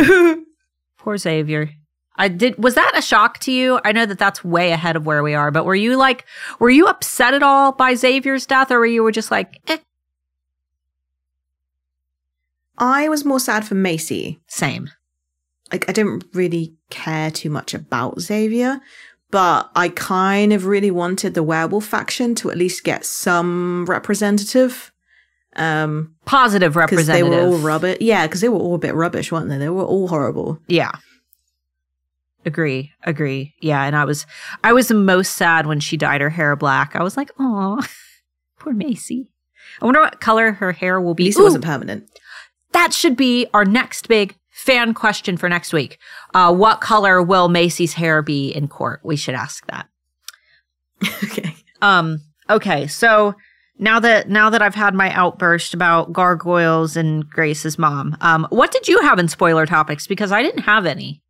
Poor Xavier. I did. Was that a shock to you? I know that that's way ahead of where we are, but were you like, were you upset at all by Xavier's death, or were you were just like, eh, I was more sad for Macy. same? like I didn't really care too much about Xavier, but I kind of really wanted the werewolf faction to at least get some representative. Um, Positive because they were all rubbish. Yeah, because they were all a bit rubbish, weren't they? They were all horrible. Yeah. Agree. Agree. Yeah. And I was, I was the most sad when she dyed her hair black. I was like, oh, poor Macy. I wonder what color her hair will At be. least it Ooh, wasn't permanent. that should be our next big fan question for next week. Uh, what color will Macy's hair be in court? We should ask that. okay. Um, okay, so now that now that I've had my outburst about gargoyles and Grace's mom, um, what did you have in spoiler topics? Because I didn't have any.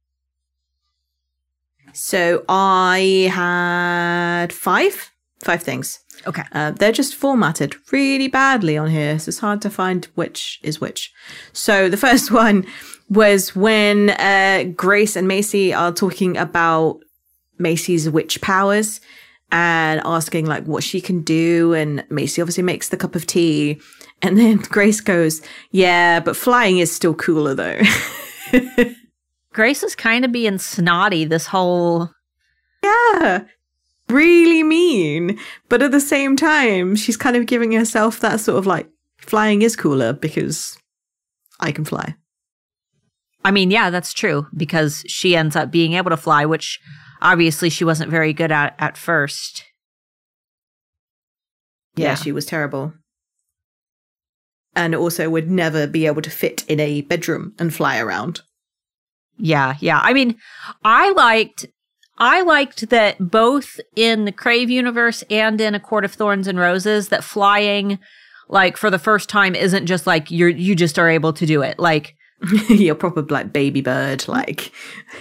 So I had five, five things. Okay. Uh, they're just formatted really badly on here, so it's hard to find which is which. So the first one was when uh, Grace and Macy are talking about Macy's witch powers and asking like what she can do, and Macy obviously makes the cup of tea, and then Grace goes, "Yeah, but flying is still cooler though." Grace is kind of being snotty this whole yeah. Really mean. But at the same time, she's kind of giving herself that sort of like flying is cooler because I can fly. I mean, yeah, that's true because she ends up being able to fly, which obviously she wasn't very good at at first. Yeah, Yeah. she was terrible. And also would never be able to fit in a bedroom and fly around. Yeah, yeah. I mean, I liked I liked that both in the Crave universe and in A Court of Thorns and Roses that flying like for the first time isn't just like you're you just are able to do it. Like you're proper like baby bird, like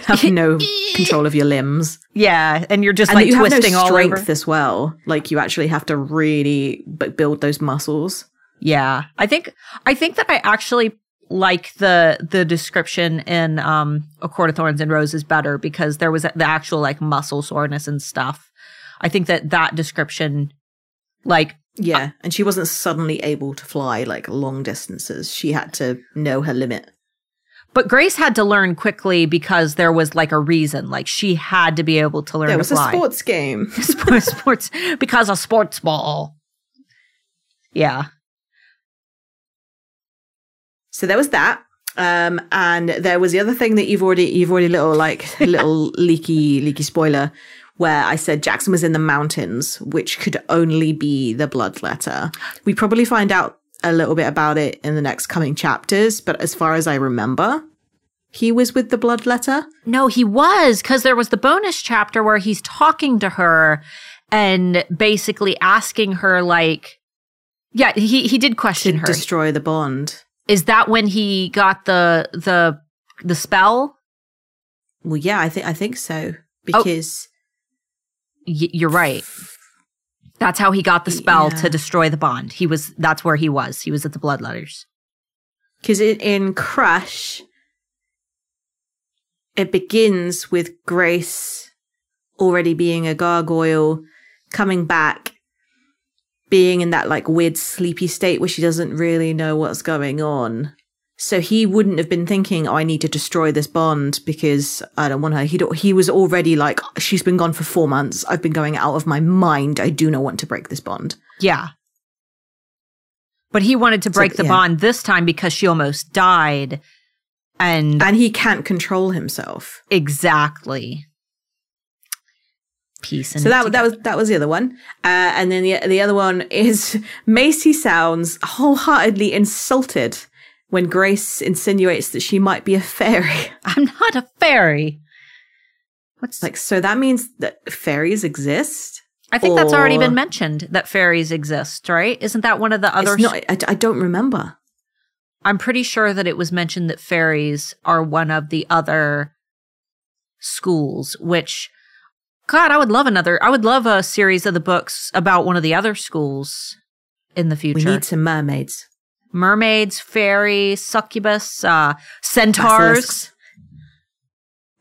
have no control of your limbs. Yeah, and you're just And like you have no twisting all strength over. as well. Like you actually have to really b- build those muscles. Yeah. I think I think that I actually like the the description in um A Court of Thorns and Roses better because there was the actual like muscle soreness and stuff. I think that that description like Yeah, and she wasn't suddenly able to fly like long distances. She had to know her limit. but Grace had to learn quickly because there was like a reason. Like she had to be able to learn There to was a sports game. sports sports because a sports ball. Yeah. So there was that. Um, and there was the other thing that you've already you've already little like little leaky leaky spoiler where I said Jackson was in the mountains, which could only be the blood letter. We probably find out a little bit about it in the next coming chapters, but as far as I remember, he was with the blood letter. No, he was because there was the bonus chapter where he's talking to her and basically asking her like yeah, he he did question to her. destroy the bond. Is that when he got the the the spell? Well, yeah, I think I think so oh. because Y- you're right. That's how he got the spell Yeah. to destroy the bond. He was that's where he was. He was at the blood letters. because in, in Crush, it begins with Grace already being a gargoyle, coming back, being in that like weird sleepy state where she doesn't really know what's going on. So he wouldn't have been thinking, "Oh, I need to destroy this bond because I don't want her." He he was already like, "She's been gone for four months. I've been going out of my mind. I do not want to break this bond." Yeah. But he wanted to So, break the yeah. bond this time because she almost died. And And he can't control himself. exactly. Peace and So that that was that was the other one, uh, and then the the other one is Macy sounds wholeheartedly insulted when Grace insinuates that she might be a fairy. I'm not a fairy. What's like so that means that fairies exist. I think that's already been mentioned that fairies exist, right? Isn't that one of the other It's not. I, I don't remember. I'm pretty sure that it was mentioned that fairies are one of the other schools, which, God, I would love another. I would love a series of the books about one of the other schools in the future. We need some mermaids. Mermaids, fairies, succubus, uh, centaurs. Basilisks.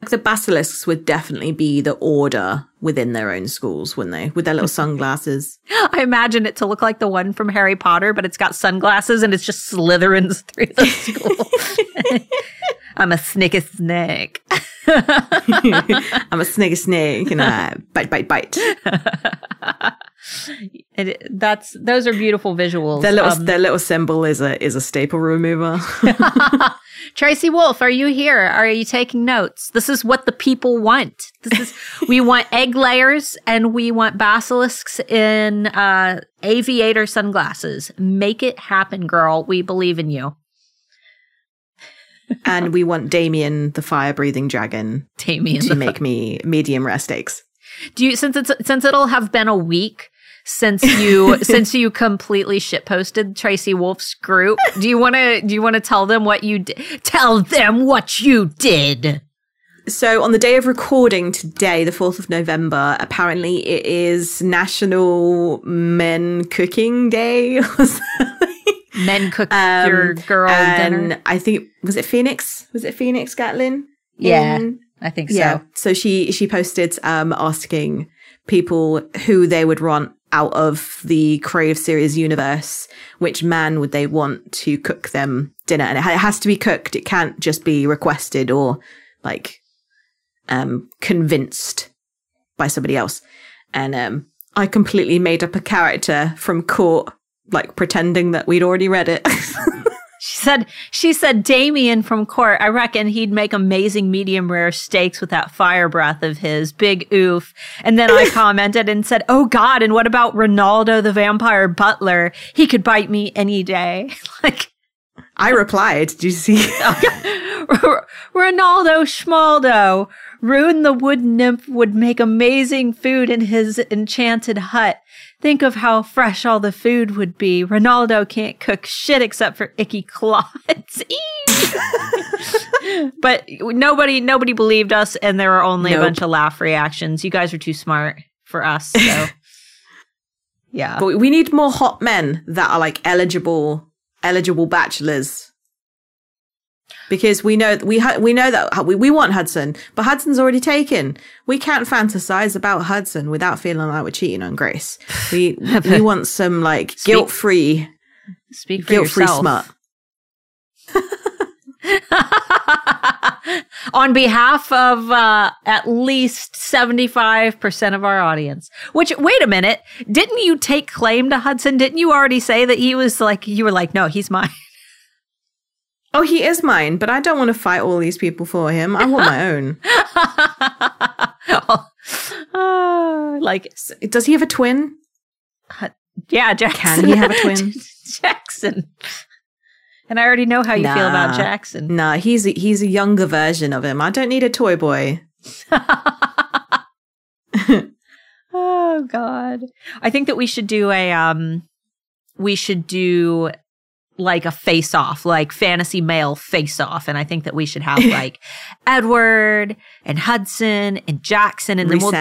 The basilisks would definitely be the order within their own schools, wouldn't they? With their little sunglasses. I imagine it to look like the one from Harry Potter, but it's got sunglasses and it's just Slytherins through the school. I'm a snicky snake. I'm a snake, a snake, and I bite, bite, bite. It, that's those are beautiful visuals. Their little Um, their little symbol is a is a staple remover. Tracy Wolff, are you here? Are you taking notes? This is what the people want. This is we want egg layers and we want basilisks in uh, aviator sunglasses. Make it happen, girl. We believe in you, and we want Damien, the fire breathing dragon, Damien. to make me medium rare steaks. Do you since it's since it'll have been a week since you since you completely shitposted Tracy Wolff's group? Do you want to do you want to tell them what you did? Tell them what you did. So on the day of recording today, the fourth of November, apparently it is National Men Cooking Day. Men cook Um, your girl and dinner. I think was it Phoenix? Was it Phoenix Gatlin? Yeah. In- I think so. Yeah. so. So she she posted um asking people who they would want out of the Crave series universe, which man would they want to cook them dinner? And it, ha- it has to be cooked. It can't just be requested or like um convinced by somebody else. And um I completely made up a character from court, like pretending that we'd already read it. She said she said Damien from court, I reckon he'd make amazing medium rare steaks with that fire breath of his. Big oof. And then I commented and said, Oh God, and what about Ronaldo the vampire butler? He could bite me any day. like I replied, "Do you see? Ronaldo Schmaldo. Rune the wood nymph would make amazing food in his enchanted hut. Think of how fresh all the food would be. Ronaldo can't cook shit except for icky clods. but nobody nobody believed us and there were only nope. a bunch of laugh reactions. You guys are too smart for us. So Yeah. But we need more hot men that are like eligible eligible bachelors because we know we ha- we know that we, we want Hudson, but Hudson's already taken. We can't fantasize about Hudson without feeling like we're cheating on Grace. We we want some like guilt free, speak guilt free smut. on behalf of uh, at least 75% of our audience. Which, wait a minute, didn't you take claim to Hudson? Didn't you already say that he was like, you were like, no, he's mine? Oh, he is mine, but I don't want to fight all these people for him. I want my own. uh, like, does he have a twin? Uh, yeah, Jackson. Can he have a twin? Jackson. And I already know how you nah, feel about Jackson. Nah, he's a, he's a younger version of him. I don't need a toy boy. oh God. I think that we should do a um we should do like a face off, like fantasy male face off. And I think that we should have like Edward and Hudson and Jackson and then we'll,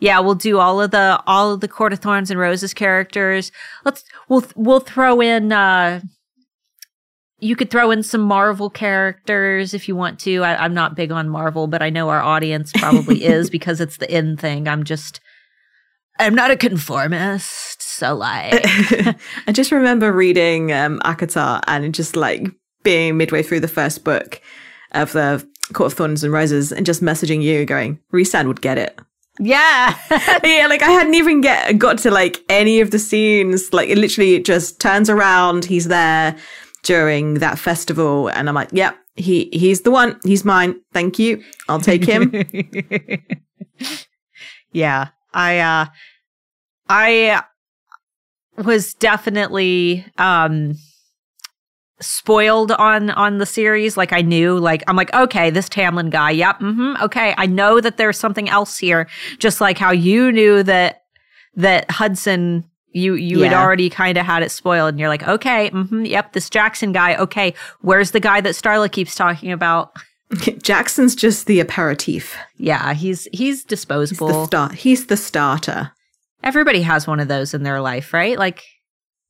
yeah, we'll do all of the all of the Court of Thorns and Roses characters. Let's we'll we'll throw in uh you could throw in some Marvel characters if you want to. I, am not big on Marvel, but I know our audience probably is because it's the in thing. I'm just I'm not a conformist, so like I just remember reading um ACOTAR and just like being midway through the first book of the Court of Thorns and Roses and just messaging you going, Rhysand would get it. Yeah. yeah, like I hadn't even get got to like any of the scenes. Like it literally just turns around, he's there during that festival and I'm like, yep, yeah, he he's the one. He's mine. Thank you. I'll take him. yeah. I uh I was definitely um spoiled on on the series like i knew like i'm like okay this tamlin guy yep mm-hmm, okay i know that there's something else here just like how you knew that that hudson you you yeah. had already kind of had it spoiled and you're like okay mm-hmm, yep this jackson guy okay where's the guy that starla keeps talking about Jackson's just the aperitif. Yeah, he's he's disposable. He's the, star- he's the starter. Everybody has one of those in their life, right? Like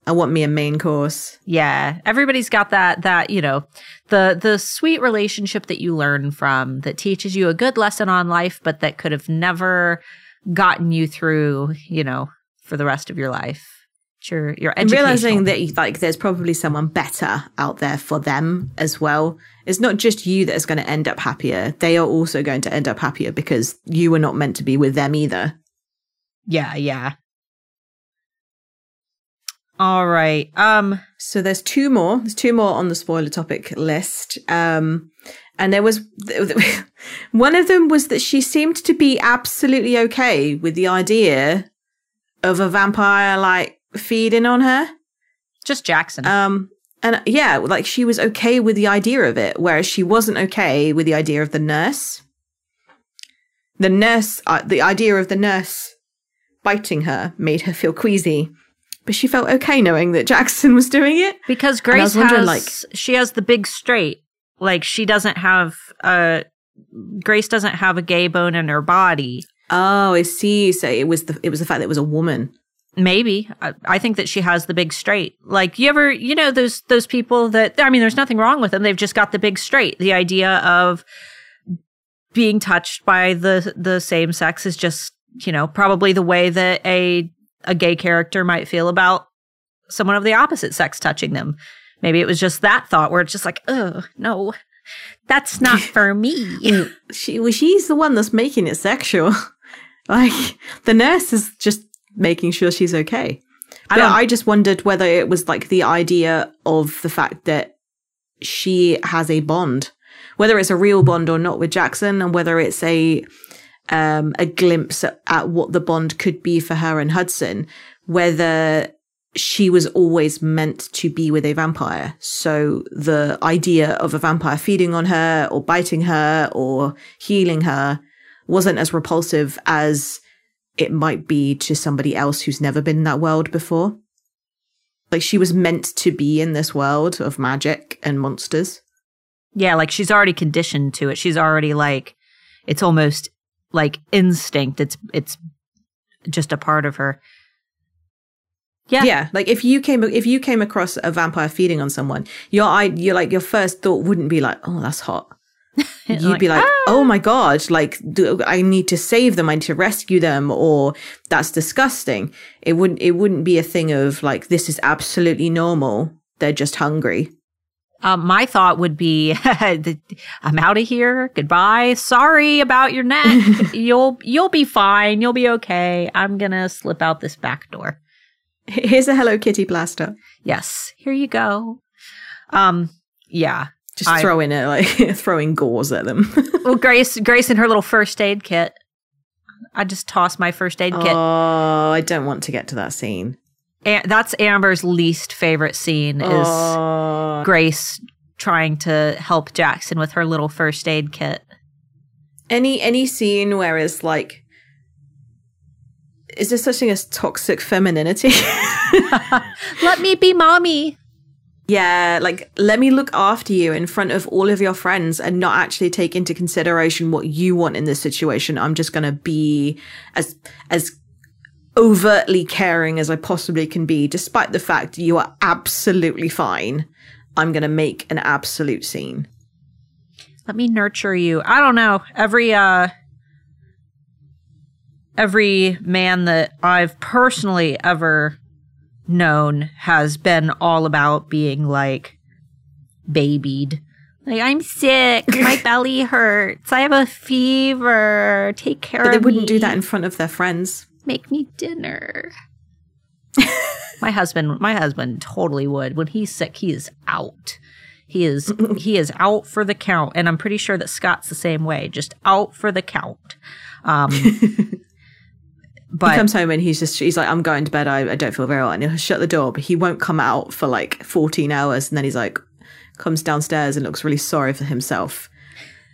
I want me a main course. Yeah, everybody's got that that, you know, the the sweet relationship that you learn from that teaches you a good lesson on life but that could have never gotten you through, you know, for the rest of your life. Your your and realizing that like there's probably someone better out there for them as well. It's not just you that is going to end up happier. They are also going to end up happier because you were not meant to be with them either yeah yeah all right um so there's two more there's two more on the spoiler topic list um and there was one of them was that she seemed to be absolutely okay with the idea of a vampire like feeding on her. Just Jackson. Um, and yeah, like she was okay with the idea of it, whereas she wasn't okay with the idea of the nurse. The nurse, uh, the idea of the nurse biting her made her feel queasy, but she felt okay knowing that Jackson was doing it because Grace has like she has the big straight. Like she doesn't have a Grace doesn't have a gay bone in her body. Oh, I see. So it was the it was the fact that it was a woman. Maybe I, I, think that she has the big straight. Like you ever, you know, those those people that I mean, there's nothing wrong with them. They've just got the big straight. The idea of being touched by the the same sex is just, you know, probably the way that a a gay character might feel about someone of the opposite sex touching them. Maybe it was just that thought where it's just like, oh no, that's not for me. she well, she's the one that's making it sexual. like the nurse is just making sure she's okay. I, I just wondered whether it was like the idea of the fact that she has a bond, whether it's a real bond or not with Jackson, and whether it's a um, a glimpse at, at what the bond could be for her and Hudson, whether she was always meant to be with a vampire. So the idea of a vampire feeding on her or biting her or healing her wasn't as repulsive as it might be to somebody else who's never been in that world before. Like she was meant to be in this world of magic and monsters. Yeah, like she's already conditioned to it. She's already like it's almost like instinct. It's it's just a part of her. Yeah. Yeah, like if you came if you came across a vampire feeding on someone, your I you're like your first thought wouldn't be like, "Oh, that's hot." You'd Like, be like, "Ah." "Oh my god, like do, I need to save them, I need to rescue them," or "That's disgusting." It wouldn't it wouldn't be a thing of like this is absolutely normal. They're just hungry. Um, my thought would be, I'm out of here. Goodbye. Sorry about your neck. you'll you'll be fine. You'll be okay. I'm gonna slip out this back door. Here's a Hello Kitty blaster. Yes, here you go. Um, yeah. Just I- throwing it like throwing gauze at them. Well, Grace, Grace and her little first aid kit. I just tossed my first aid kit. oh, I don't want to get to that scene. And that's Amber's least favorite scene is Oh. Grace trying to help Jackson with her little first aid kit. any any scene where it's like is there such thing as toxic femininity Let me be mommy. yeah like let me look after you in front of all of your friends and not actually take into consideration what you want in this situation i'm just going to be as as overtly caring as i possibly can be despite the fact you are absolutely fine i'm going to make an absolute scene Let me nurture you. I don't know. Every uh every man that I've personally ever known has been all about being like babied. Like I'm sick, my belly hurts, I have a fever. Take care but they wouldn't me. do that in front of their friends Make me dinner. my husband, my husband totally would. When he's sick, he is out. He is he is out for the count, and I'm pretty sure that Scott's the same way, just out for the count. Um, but he comes home and he's just he's like i'm going to bed i, I don't feel very well and he'll shut the door but he won't come out for like 14 hours and then he's like comes downstairs and looks really sorry for himself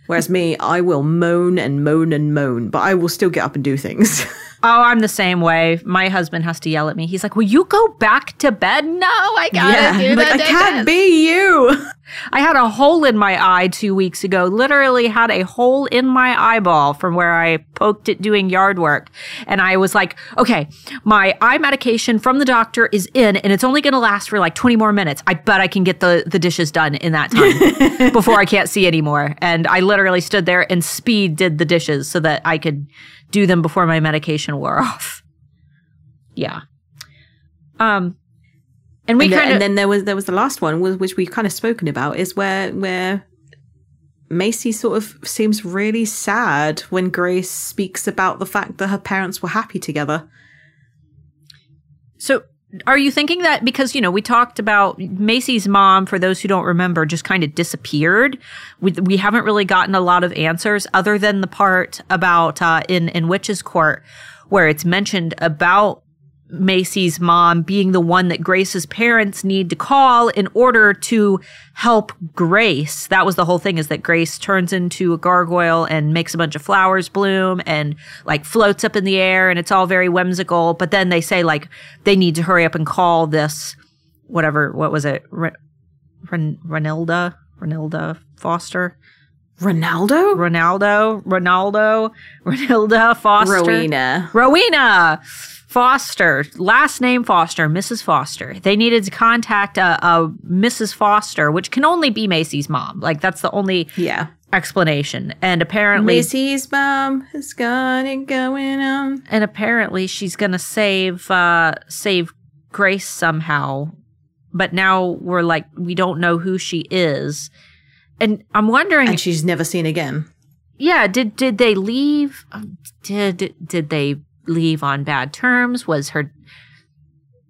whereas me i will moan and moan and moan but i will still get up and do things oh, I'm the same way. My husband has to yell at me. He's like, "Will you go back to bed?" No, I gotta do like i can't be you I had a hole in my eye two weeks ago. Literally had a hole in my eyeball from where I poked it doing yard work. And I was like, okay, my eye medication from the doctor is in and it's only going to last for like 20 more minutes. I bet I can get the, the dishes done in that time before I can't see anymore. And I literally stood there and speed did the dishes so that I could do them before my medication wore off. Yeah. Um, and we kind of, and then there was there was the last one wh- which we've kind of spoken about is where where macy sort of seems really sad when grace speaks about the fact that her parents were happy together So, are you thinking that because, you know, we talked about Macy's mom, for those who don't remember, just kind of disappeared? We, we haven't really gotten a lot of answers other than the part about uh, in, in Witch's Court where it's mentioned about Macy's mom being the one that Grace's parents need to call in order to help Grace. That was the whole thing is that Grace turns into a gargoyle and makes a bunch of flowers bloom and like floats up in the air and it's all very whimsical. But then they say like they need to hurry up and call this whatever, what was it? Re- Ren- Renilda? Renilda Foster? ronaldo Ronaldo? Ronaldo? Renilda Foster? rowena Rowena Foster, last name Foster, Mrs. Foster. They needed to contact a, a Mrs. Foster, which can only be Macy's mom. Like that's the only yeah explanation. And apparently, Macy's mom has got it going on. and apparently she's gonna save uh, save Grace somehow. But now we're like we don't know who she is, and I'm wondering. And she's never seen again. yeah did did they leave um, did did they leave on bad terms? Was her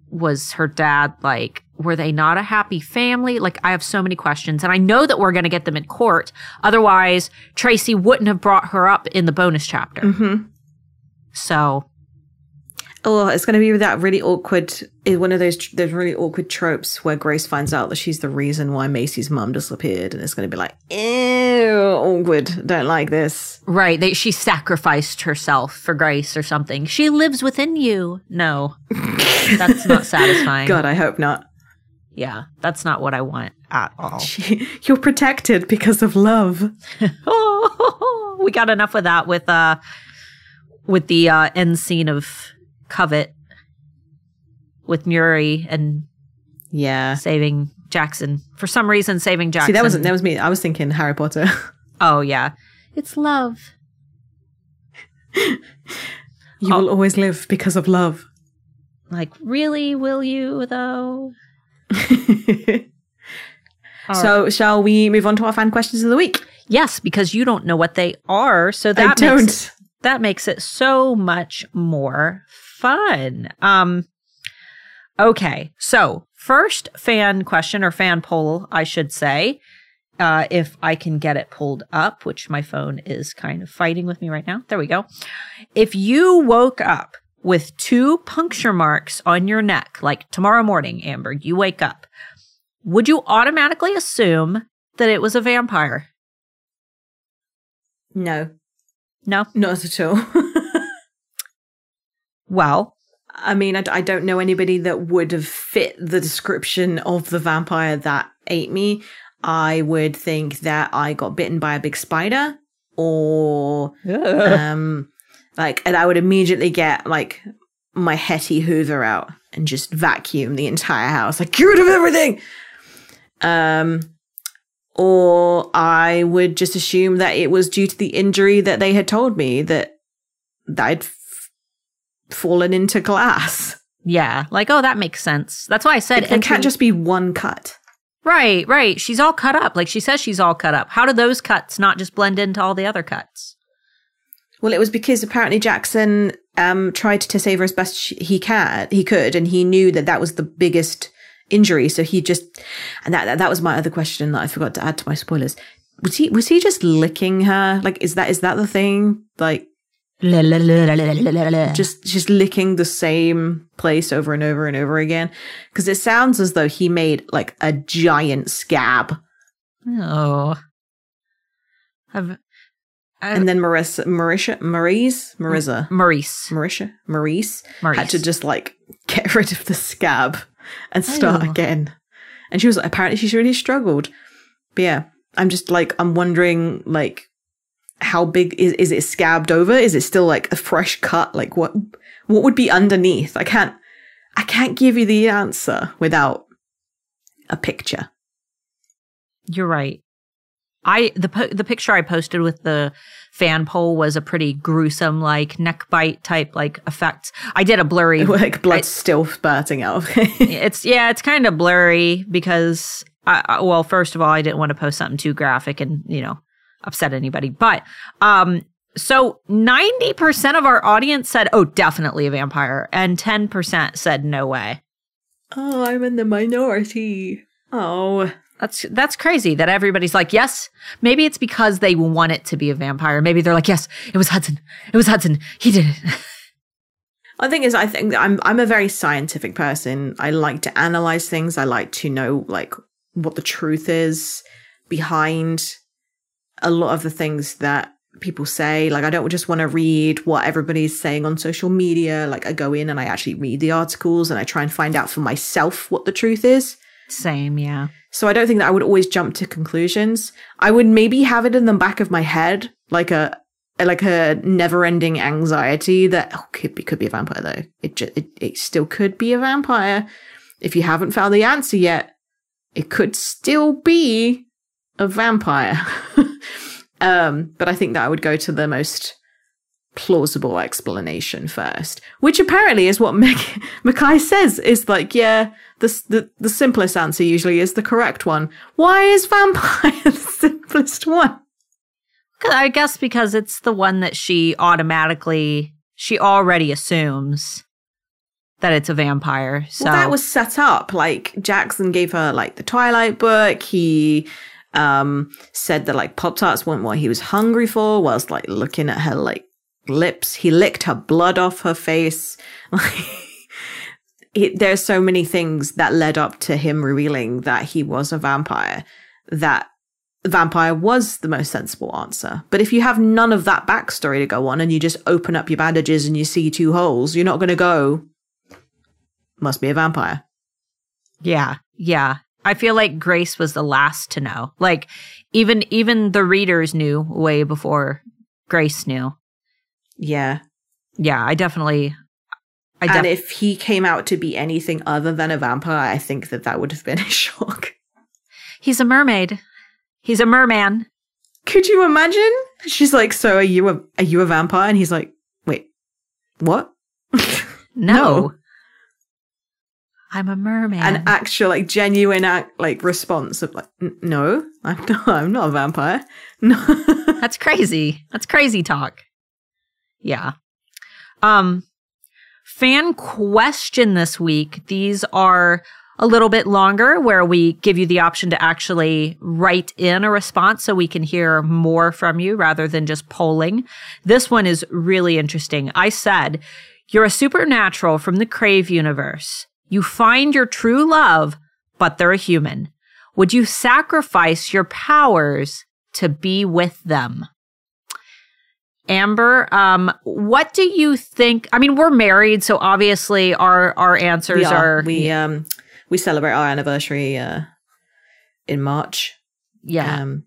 was her dad like were they not a happy family? Like i have so many questions and i know that we're going to get them in court. Otherwise tracy wouldn't have brought her up in the bonus chapter. Mm-hmm. so Oh, it's going to be that really awkward. eh, One of those those really awkward tropes where Grace finds out that she's the reason why Macy's mum disappeared, and it's going to be like, ew, awkward. Don't like this. Right. They, she sacrificed herself for grace or something. She lives within you. No, that's not satisfying. God, I hope not. Yeah, that's not what I want at all. You're protected because of love. oh, we got enough of that with uh with the uh end scene of Covet with Muri and Yeah. saving Jackson. For some reason saving Jackson. See, that wasn't that was me. I was thinking Harry Potter. Oh yeah. It's love. you will oh. always live because of love. Like, really, will you though? so, shall we move on to our fan questions of the week? Yes, because you don't know what they are, so that I don't. makes it, that makes it so much more fun. Um okay. So, first fan question or fan poll, I should say. Uh, if I can get it pulled up, which my phone is kind of fighting with me right now. There we go. If you woke up with two puncture marks on your neck, like tomorrow morning, Amber, you wake up, would you automatically assume that it was a vampire? No, No. not at all. Well, I mean, I don't know anybody that would have fit the description of the vampire that ate me. I would think that I got bitten by a big spider or, um, like, and I would immediately get like my Hetty Hoover out and just vacuum the entire house, like, get rid of everything. Um, or I would just assume that it was due to the injury that they had told me that, that I'd fallen into glass. yeah, like oh, that makes sense. That's why I said It, it can't just be one cut. right, right. She's all cut up. Like she says, she's all cut up. How do those cuts not just blend into all the other cuts? Well, it was because apparently Jackson um, tried to save her as best he can, he could, and he knew that that was the biggest injury. So he just, and that that, that was my other question that I forgot to add to my spoilers. Was he was he just licking her? Like, is that is that the thing? Like, Just just licking the same place over and over and over again? Because it sounds as though he made like a giant scab, oh, I've, I've and then Marissa, Marisha, Maurice, Marissa, Maurice, Marisha, Maurice Maurice. had to just like get rid of the scab and start Ew. again. And she was apparently she's really struggled. But yeah, I'm just like I'm wondering like how big is is it scabbed over? Is it still like a fresh cut? Like what what would be underneath? I can't I can't give you the answer without a picture. You're right. I the po- the picture I posted with the fan poll was a pretty gruesome, like neck bite type like effect. I did a blurry. like blood still spurting out it's yeah, it's kind of blurry because I, I, well, first of all, I didn't want to post something too graphic and you know upset anybody. But um, so ninety percent of our audience said, "Oh, definitely a vampire," and ten percent said, "No way." oh, I'm in the minority. Oh. That's that's crazy that everybody's like, yes. Maybe it's because they want it to be a vampire. Maybe they're like, yes, it was Hudson. It was Hudson. He did it. The thing is, I think I'm I'm a very scientific person. I like to analyze things. I like to know like what the truth is behind a lot of the things that people say. Like I don't just want to read what everybody's saying on social media. Like I go in and I actually read the articles and I try and find out for myself what the truth is. Same, yeah. So I don't think that I would always jump to conclusions. I would maybe have it in the back of my head, like a like a never-ending anxiety that oh, could be could be a vampire though. It, ju- it it still could be a vampire. If you haven't found the answer yet, it could still be a vampire. um, but I think that I would go to the most plausible explanation first, which apparently is what Mac- Mackay says is like, yeah, the, the the simplest answer usually is the correct one. Why is vampire the simplest one? I guess because it's the one that she automatically, she already assumes that it's a vampire. So Well, that was set up. Like Jackson gave her like the Twilight book. He um said that like Pop Tarts weren't what he was hungry for, whilst like looking at her like lips. He licked her blood off her face. there's so many things that led up to him revealing that he was a vampire that vampire was the most sensible answer. But if you have none of that backstory to go on and you just open up your bandages and you see two holes, you're not going to go, must be a vampire. Yeah. Yeah. I feel like Grace was the last to know. Like even even the readers knew way before Grace knew. Yeah. Yeah, I definitely I def- And if he came out to be anything other than a vampire, I think that that would have been a shock. He's a mermaid. He's a merman. Could you imagine? She's like, "So are you a are you a vampire?" And he's like, "Wait, what?" no. no. I'm a merman. An actual, like, genuine, act, like, response of like, "No, I'm not. I'm not a vampire." No, that's crazy. That's crazy talk. Yeah. Um, fan question this week. These are a little bit longer where we give you the option to actually write in a response so we can hear more from you rather than just polling. This one is really interesting. I said, you're a supernatural from the Crave universe. You find your true love, but they're a human. Would you sacrifice your powers to be with them? Amber, um, what do you think? I mean, we're married, so obviously our our answers we are, are we um we celebrate our anniversary uh, in March. Yeah. Um,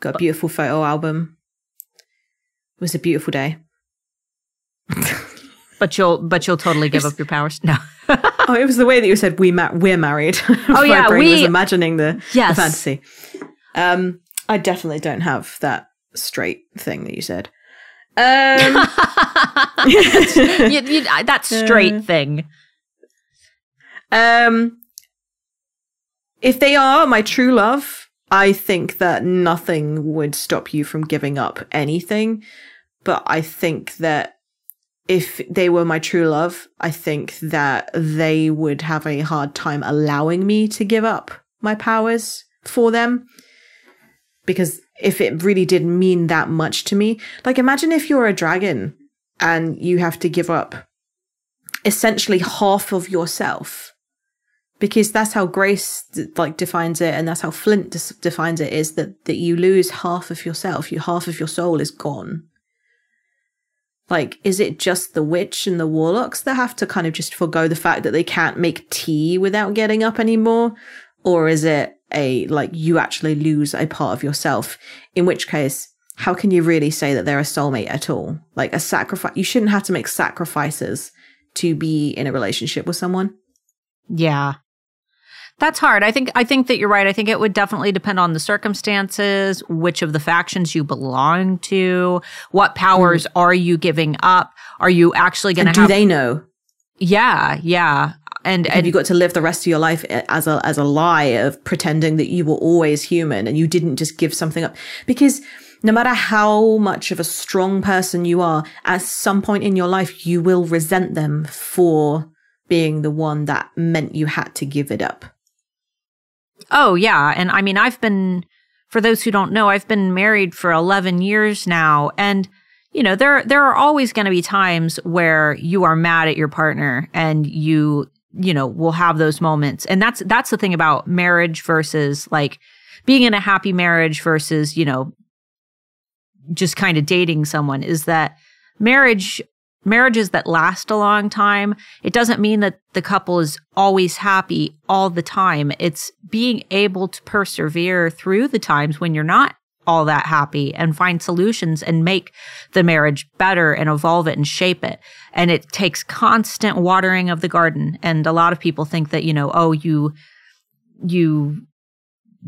got a beautiful photo album. It was a beautiful day. but you'll but you'll totally give up your powers. No. oh, it was the way that you said we ma- we're married. Oh yeah, we was imagining the, yes. the fantasy. Um, I definitely don't have that straight thing that you said. Um, you, you, that straight uh, thing. Um, if they are my true love, I think that nothing would stop you from giving up anything. But I think that if they were my true love, I think that they would have a hard time allowing me to give up my powers for them. Because if it really did mean that much to me, like imagine if you're a dragon and you have to give up essentially half of yourself. Because that's how grace like defines it and that's how flint defines it is that that you lose half of yourself. You half of your soul is gone like is it just the witch and the warlocks that have to kind of just forego the fact that they can't make tea without getting up anymore? Or is it a like you actually lose a part of yourself? In which case how can you really say that they're a soulmate at all? Like a sacrifice you shouldn't have to make sacrifices to be in a relationship with someone. Yeah that's hard. I think I think that you're right. I think it would definitely depend on the circumstances, which of the factions you belong to, what powers mm. are you giving up? Are you actually going to Do have- they know? Yeah, yeah. And, have you got to live the rest of your life as a as a lie of pretending that you were always human and you didn't just give something up? Because no matter how much of a strong person you are, at some point in your life you will resent them for being the one that meant you had to give it up. Oh, yeah. And I mean, I've been, for those who don't know, I've been married for 11 years now. And, you know, there, there are always going to be times where you are mad at your partner and you, you know, will have those moments. And that's, that's the thing about marriage versus like being in a happy marriage versus, you know, just kind of dating someone is that marriage marriages that last a long time, it doesn't mean that the couple is always happy all the time. It's being able to persevere through the times when you're not all that happy and find solutions and make the marriage better and evolve it and shape it. And it takes constant watering of the garden. And a lot of people think that, you know, oh, you, you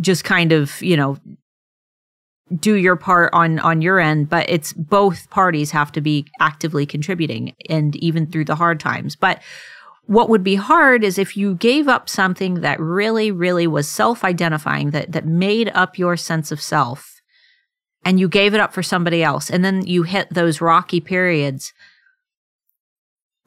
just kind of, you know, do your part on on your end but it's both parties have to be actively contributing and even through the hard times. But what would be hard is if you gave up something that really really was self-identifying that that made up your sense of self and you gave it up for somebody else and then you hit those rocky periods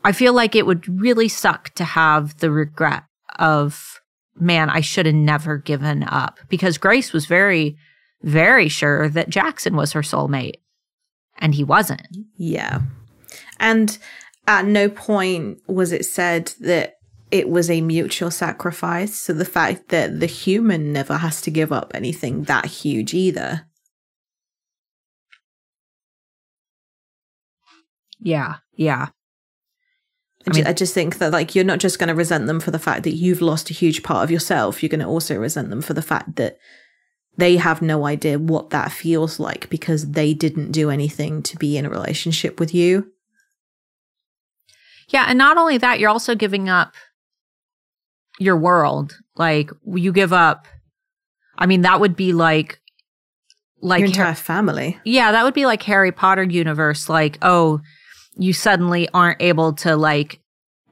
i feel like it would really suck to have the regret of man i should have never given up. Because grace was very very sure that Jackson was her soulmate. and he wasn't. Yeah. And at no point was it said that it was a mutual sacrifice. So the fact that the human never has to give up anything that huge either. Yeah. Yeah. I, mean, I just think that like you're not just going to resent them for the fact that you've lost a huge part of yourself. You're going to also resent them for the fact that they have no idea what that feels like because they didn't do anything to be in a relationship with you. Yeah, and not only that, you're also giving up your world. Like you give up I mean, that would be like like your entire family. Yeah, that would be like Harry Potter universe like, oh, you suddenly aren't able to like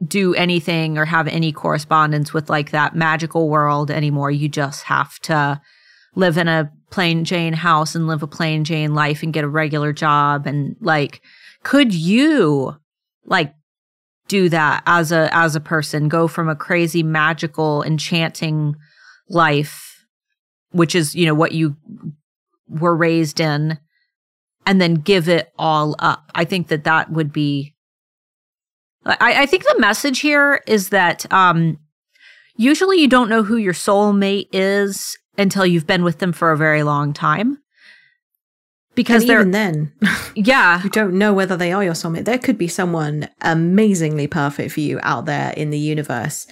do anything or have any correspondence with like that magical world anymore. You just have to live in a plain Jane house and live a plain Jane life and get a regular job. And like, could you like do that as a, as a person, go from a crazy magical enchanting life, which is, you know, what you were raised in and then give it all up. I think that that would be. I, I think the message here is that um, usually you don't know who your soulmate is until you've been with them for a very long time. Because and even then, yeah, you don't know whether they are your soulmate. There could be someone amazingly perfect for you out there in the universe,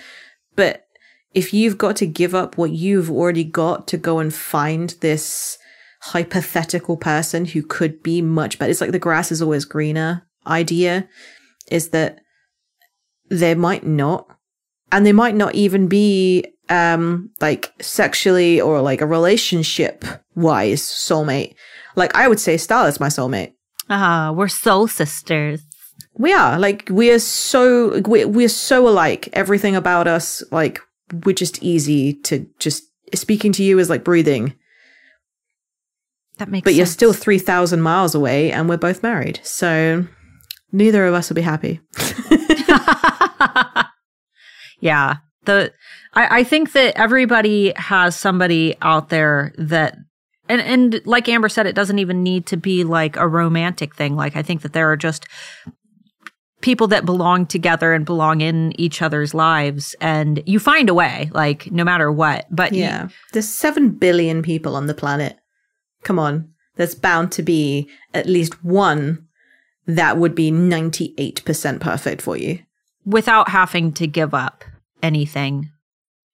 but if you've got to give up what you've already got to go and find this hypothetical person who could be much better. It's like the grass is always greener idea is that they might not, and they might not even be um like sexually or like a relationship wise soulmate. Like I would say Star is my soulmate. Ah, uh, we're soul sisters. We are like we are so we we're so alike. Everything about us like we're just easy to just speaking to you is like breathing. That makes but sense. you're still 3,000 miles away and we're both married. So neither of us will be happy. yeah. The I, I think that everybody has somebody out there that and and like Amber said, it doesn't even need to be like a romantic thing. Like I think that there are just people that belong together and belong in each other's lives and you find a way, like no matter what. But yeah. You, There's seven billion people on the planet come on, there's bound to be at least one that would be 98% perfect for you. Without having to give up anything,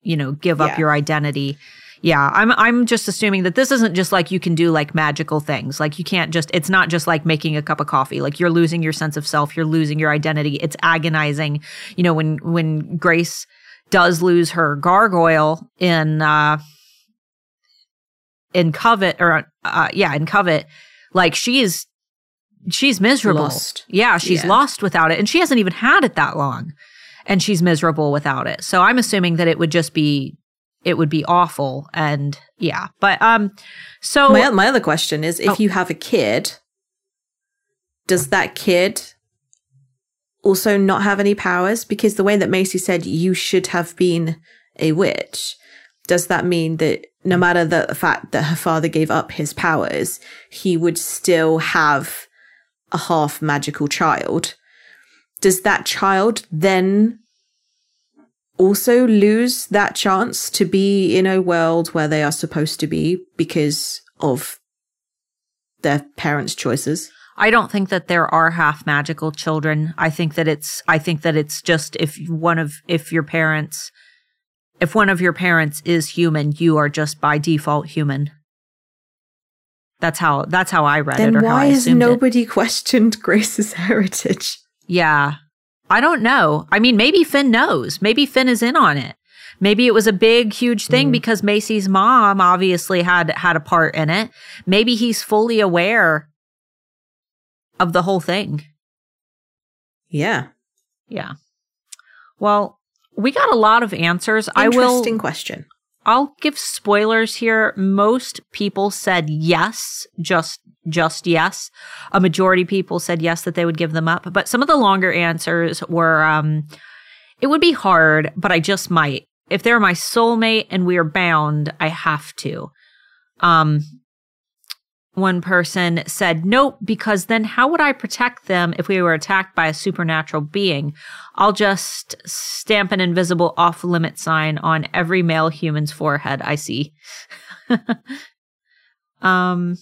you know, give up yeah. your identity. Yeah, I'm I'm just assuming that this isn't just like you can do like magical things. Like you can't just it's not just like making a cup of coffee. Like you're losing your sense of self, you're losing your identity. It's agonizing. You know, when when Grace does lose her gargoyle in uh in Covet or uh, yeah, in Covet, like she's she's miserable. Lost. Yeah, she's yeah. lost without it, and she hasn't even had it that long, and she's miserable without it. So I'm assuming that it would just be it would be awful, and yeah. But um, so my my other question is, if oh. you have a kid, does that kid also not have any powers? Because the way that Macy said you should have been a witch, does that mean that no matter the fact that her father gave up his powers, he would still have a half magical child. Does that child then also lose that chance to be in a world where they are supposed to be because of their parents' choices? I don't think that there are half magical children. I think that it's I think that it's just if one of if your parents if one of your parents is human, you are just by default human. That's how that's how I read then it. Then why has nobody it. questioned Grace's heritage? Yeah, I don't know. I mean, maybe Finn knows. Maybe Finn is in on it. Maybe it was a big, huge thing mm. because Macy's mom obviously had had a part in it. Maybe he's fully aware of the whole thing. Yeah. Yeah. Well, we got a lot of answers. I will. Interesting question. I'll give spoilers here. Most people said yes, just just yes. A majority people said yes that they would give them up, but some of the longer answers were um it would be hard, but I just might. If they're my soulmate and we are bound, I have to. Um one person said, Nope, because then how would I protect them if we were attacked by a supernatural being? I'll just stamp an invisible off limit sign on every male human's forehead I see. um,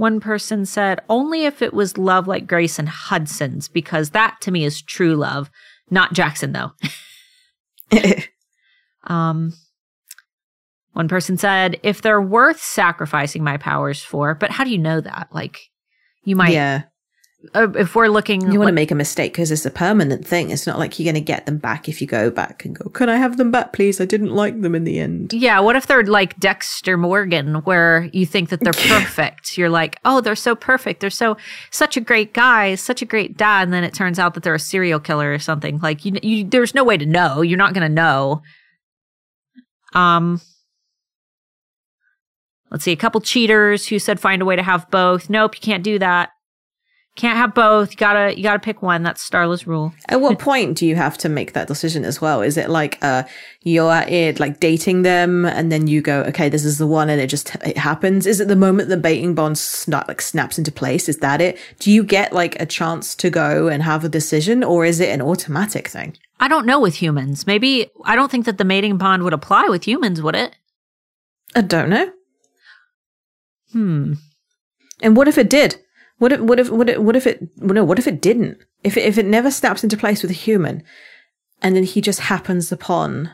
one person said, Only if it was love like Grace and Hudson's, because that to me is true love. Not Jackson, though. um, one person said, if they're worth sacrificing my powers for, but how do you know that? Like, you might, yeah. Uh, if we're looking, You want to make a mistake because it's a permanent thing. It's not like you're going to get them back if you go back and go, Can I have them back, please? I didn't like them in the end. yeah, what if they're like Dexter Morgan, where you think that they're perfect? You're like, oh, they're so perfect. They're so, such a great guy, such a great dad. And then it turns out that they're a serial killer or something. Like, you, you there's no way to know. You're not going to know. Um, let's see, a couple cheaters who said find a way to have both. Nope, you can't do that. Can't have both. You gotta you gotta pick one. That's Starla's rule. At what point do you have to make that decision as well? Is it like uh you're at it like dating them and then you go, okay, this is the one and it just it happens? Is it the moment the mating bond snap like snaps into place? Is that it? Do you get like a chance to go and have a decision or is it an automatic thing? I don't know with humans. Maybe I don't think that the mating bond would apply with humans, would it? I don't know. Hmm. And what if it did? What if what if what if, what if it no, what if it didn't? If it, if it never snaps into place with a human and then he just happens upon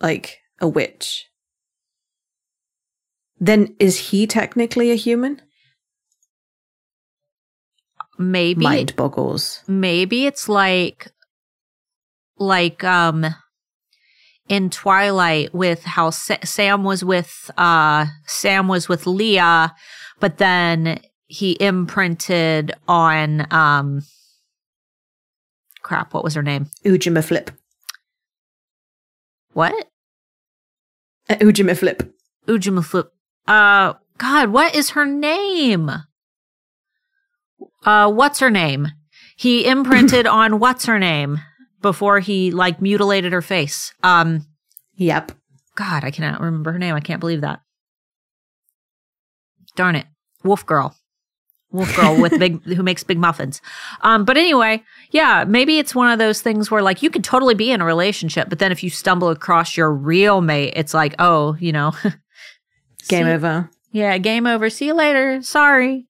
like a witch. Then is he technically a human? Maybe Mind boggles. maybe it's like like um in Twilight with how Sa- Sam was with uh Sam was with Leah but then he imprinted on um crap what was her name Ujima flip. what Uh, Ujima flip. Ujima Flip uh god what is her name uh what's her name he imprinted on what's her name before he like mutilated her face um Yep. God, I cannot remember her name. I can't believe that. Darn it. Wolf Girl. Wolf Girl with big who makes big muffins. Um, but anyway, yeah, maybe it's one of those things where like you could totally be in a relationship, but then if you stumble across your real mate, it's like, oh, you know. Game see- over. Yeah, game over. See you later. Sorry.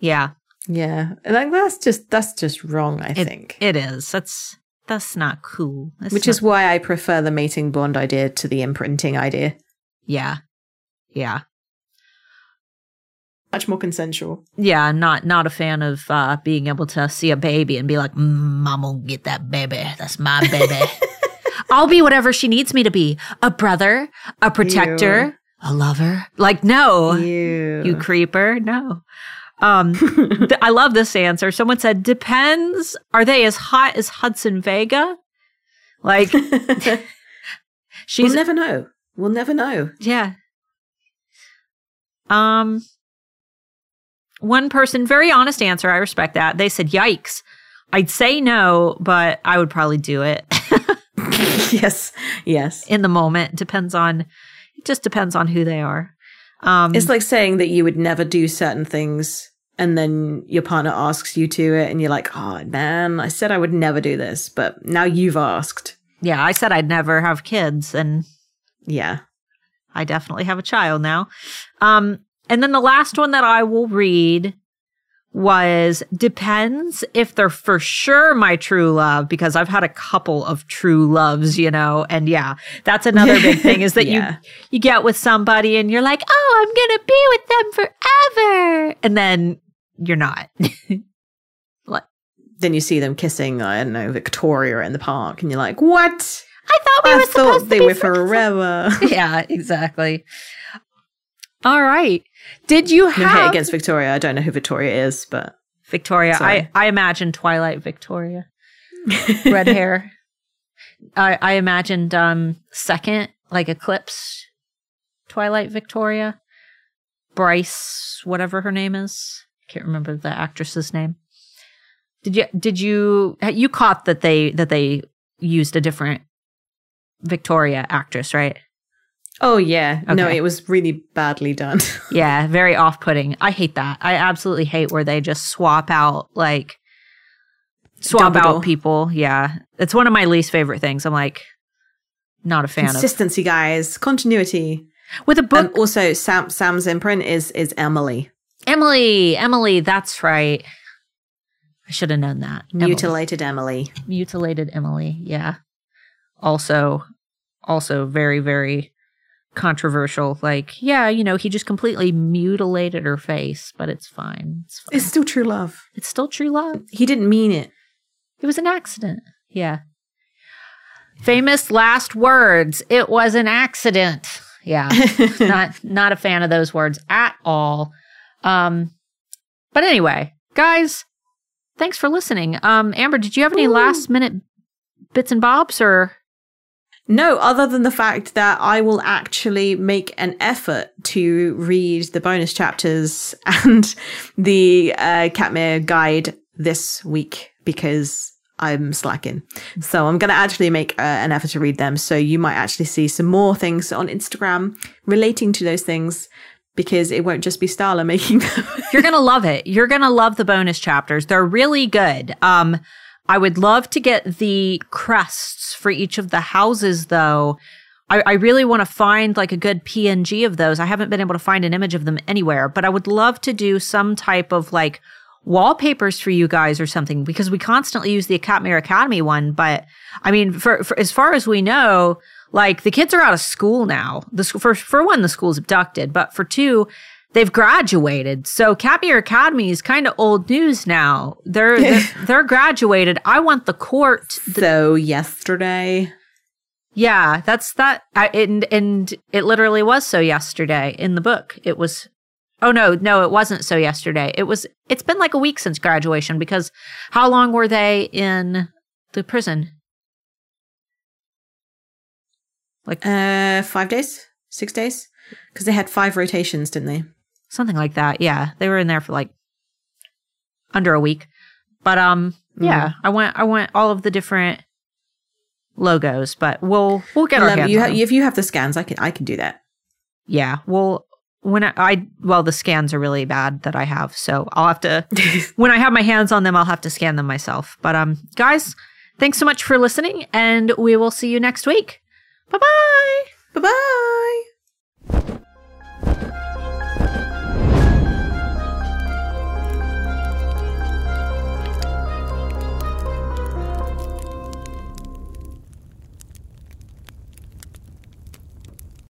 Yeah, Yeah. Like that's just that's just wrong, I It- think. it is. That's that's not cool. That's Which not- is why I prefer the mating bond idea to the imprinting idea. yeah. Yeah. Much more consensual. yeah, not not a fan of uh, being able to see a baby and be like, mm, "I'm gonna get that baby. That's my baby." I'll be whatever she needs me to be: a brother, a protector, a lover. Like, no, Ew. you creeper, no. Um, th- I love this answer. Someone said, "Depends. Are they as hot as Hudson Vega?" Like, she's we'll never know. We'll never know. yeah. Um one person, very honest answer. I respect that. They said, "Yikes." I'd say no, but I would probably do it yes. Yes. in the moment. Depends on it just depends on who they are. Um It's like saying that you would never do certain things and then your partner asks you to it and you're like, "Oh, man, I said I would never do this, but now you've asked." yeah, I said I'd never have kids and Yeah. I definitely have a child now. Um, and then the last one that I will read was depends if they're for sure my true love because I've had a couple of true loves, you know. And yeah, that's another big thing is that Yeah. you you get with somebody and you're like, "Oh, I'm going to be with them forever." And then you're not. Like then you see them kissing, I don't know, Victoria in the park and you're like, "What? I thought we I were thought supposed they to be were friends." forever." yeah, exactly. All right. Did you have against Victoria. I don't know who Victoria is, but Victoria? Sorry. I I imagine Twilight Victoria, red hair. I I imagined um second like Eclipse, Twilight Victoria, Bryce, whatever her name is. Can't remember the actress's name. Did you did you you caught that they that they used a different Victoria actress, right? Oh yeah, no, it was really badly done. Yeah, very off putting. I hate that. I absolutely hate where they just swap out like swap Dumbledore. out people. Yeah. It's one of my least favorite things. I'm like not a fan of Consistency, guys, continuity. with a book And also, Sam Sam's imprint is is Emily, Emily, Emily, that's right. I should have known that. Emily. mutilated Emily. mutilated Emily. Yeah. Also, also very, very controversial. Like, yeah, you know, he just completely mutilated her face, but it's fine. It's fine. It's still true love. It's still true love. He didn't mean it. It was an accident. Yeah. Famous last words. It was an accident. Yeah. not not a fan of those words at all. Um but anyway, guys, thanks for listening. Um Amber, did you have any Ooh. last minute bits and bobs or No, other than the fact that I will actually make an effort to read the bonus chapters and the uh, Katmere guide this week because I'm slacking. So I'm going to actually make uh, an effort to read them. So you might actually see some more things on Instagram relating to those things because it won't just be Starla making them. You're going to love it. You're going to love the bonus chapters. They're really good. Um, I would love to get the crests for each of the houses, though. I, I really want to find like a good PNG of those. I haven't been able to find an image of them anywhere, but I would love to do some type of like wallpapers for you guys or something because we constantly use the Katmere Academy one. But I mean, for, for as far as we know, like the kids are out of school now. The for for one, the school's abducted, but for two, they've graduated. So Katmere Academy is kind of old news now. They're they're, they're graduated. I want the court. so yesterday, Yeah, that's that. I, and and it literally was so yesterday in the book. It was. Oh no, no, it wasn't so yesterday. It was. It's been like a week since graduation because how long were they in the prison? Like uh, five days, six days, because they had five rotations, didn't they? Something like that. Yeah, they were in there for like under a week. But um, yeah, I want I want all of the different logos, but we'll we'll get our you ha- if you have the scans, I can I can do that. Yeah, well, when I, I well, the scans are really bad that I have, so I'll have to when I have my hands on them, I'll have to scan them myself. But um, guys, thanks so much for listening, and we will see you next week. Bye bye. Bye bye.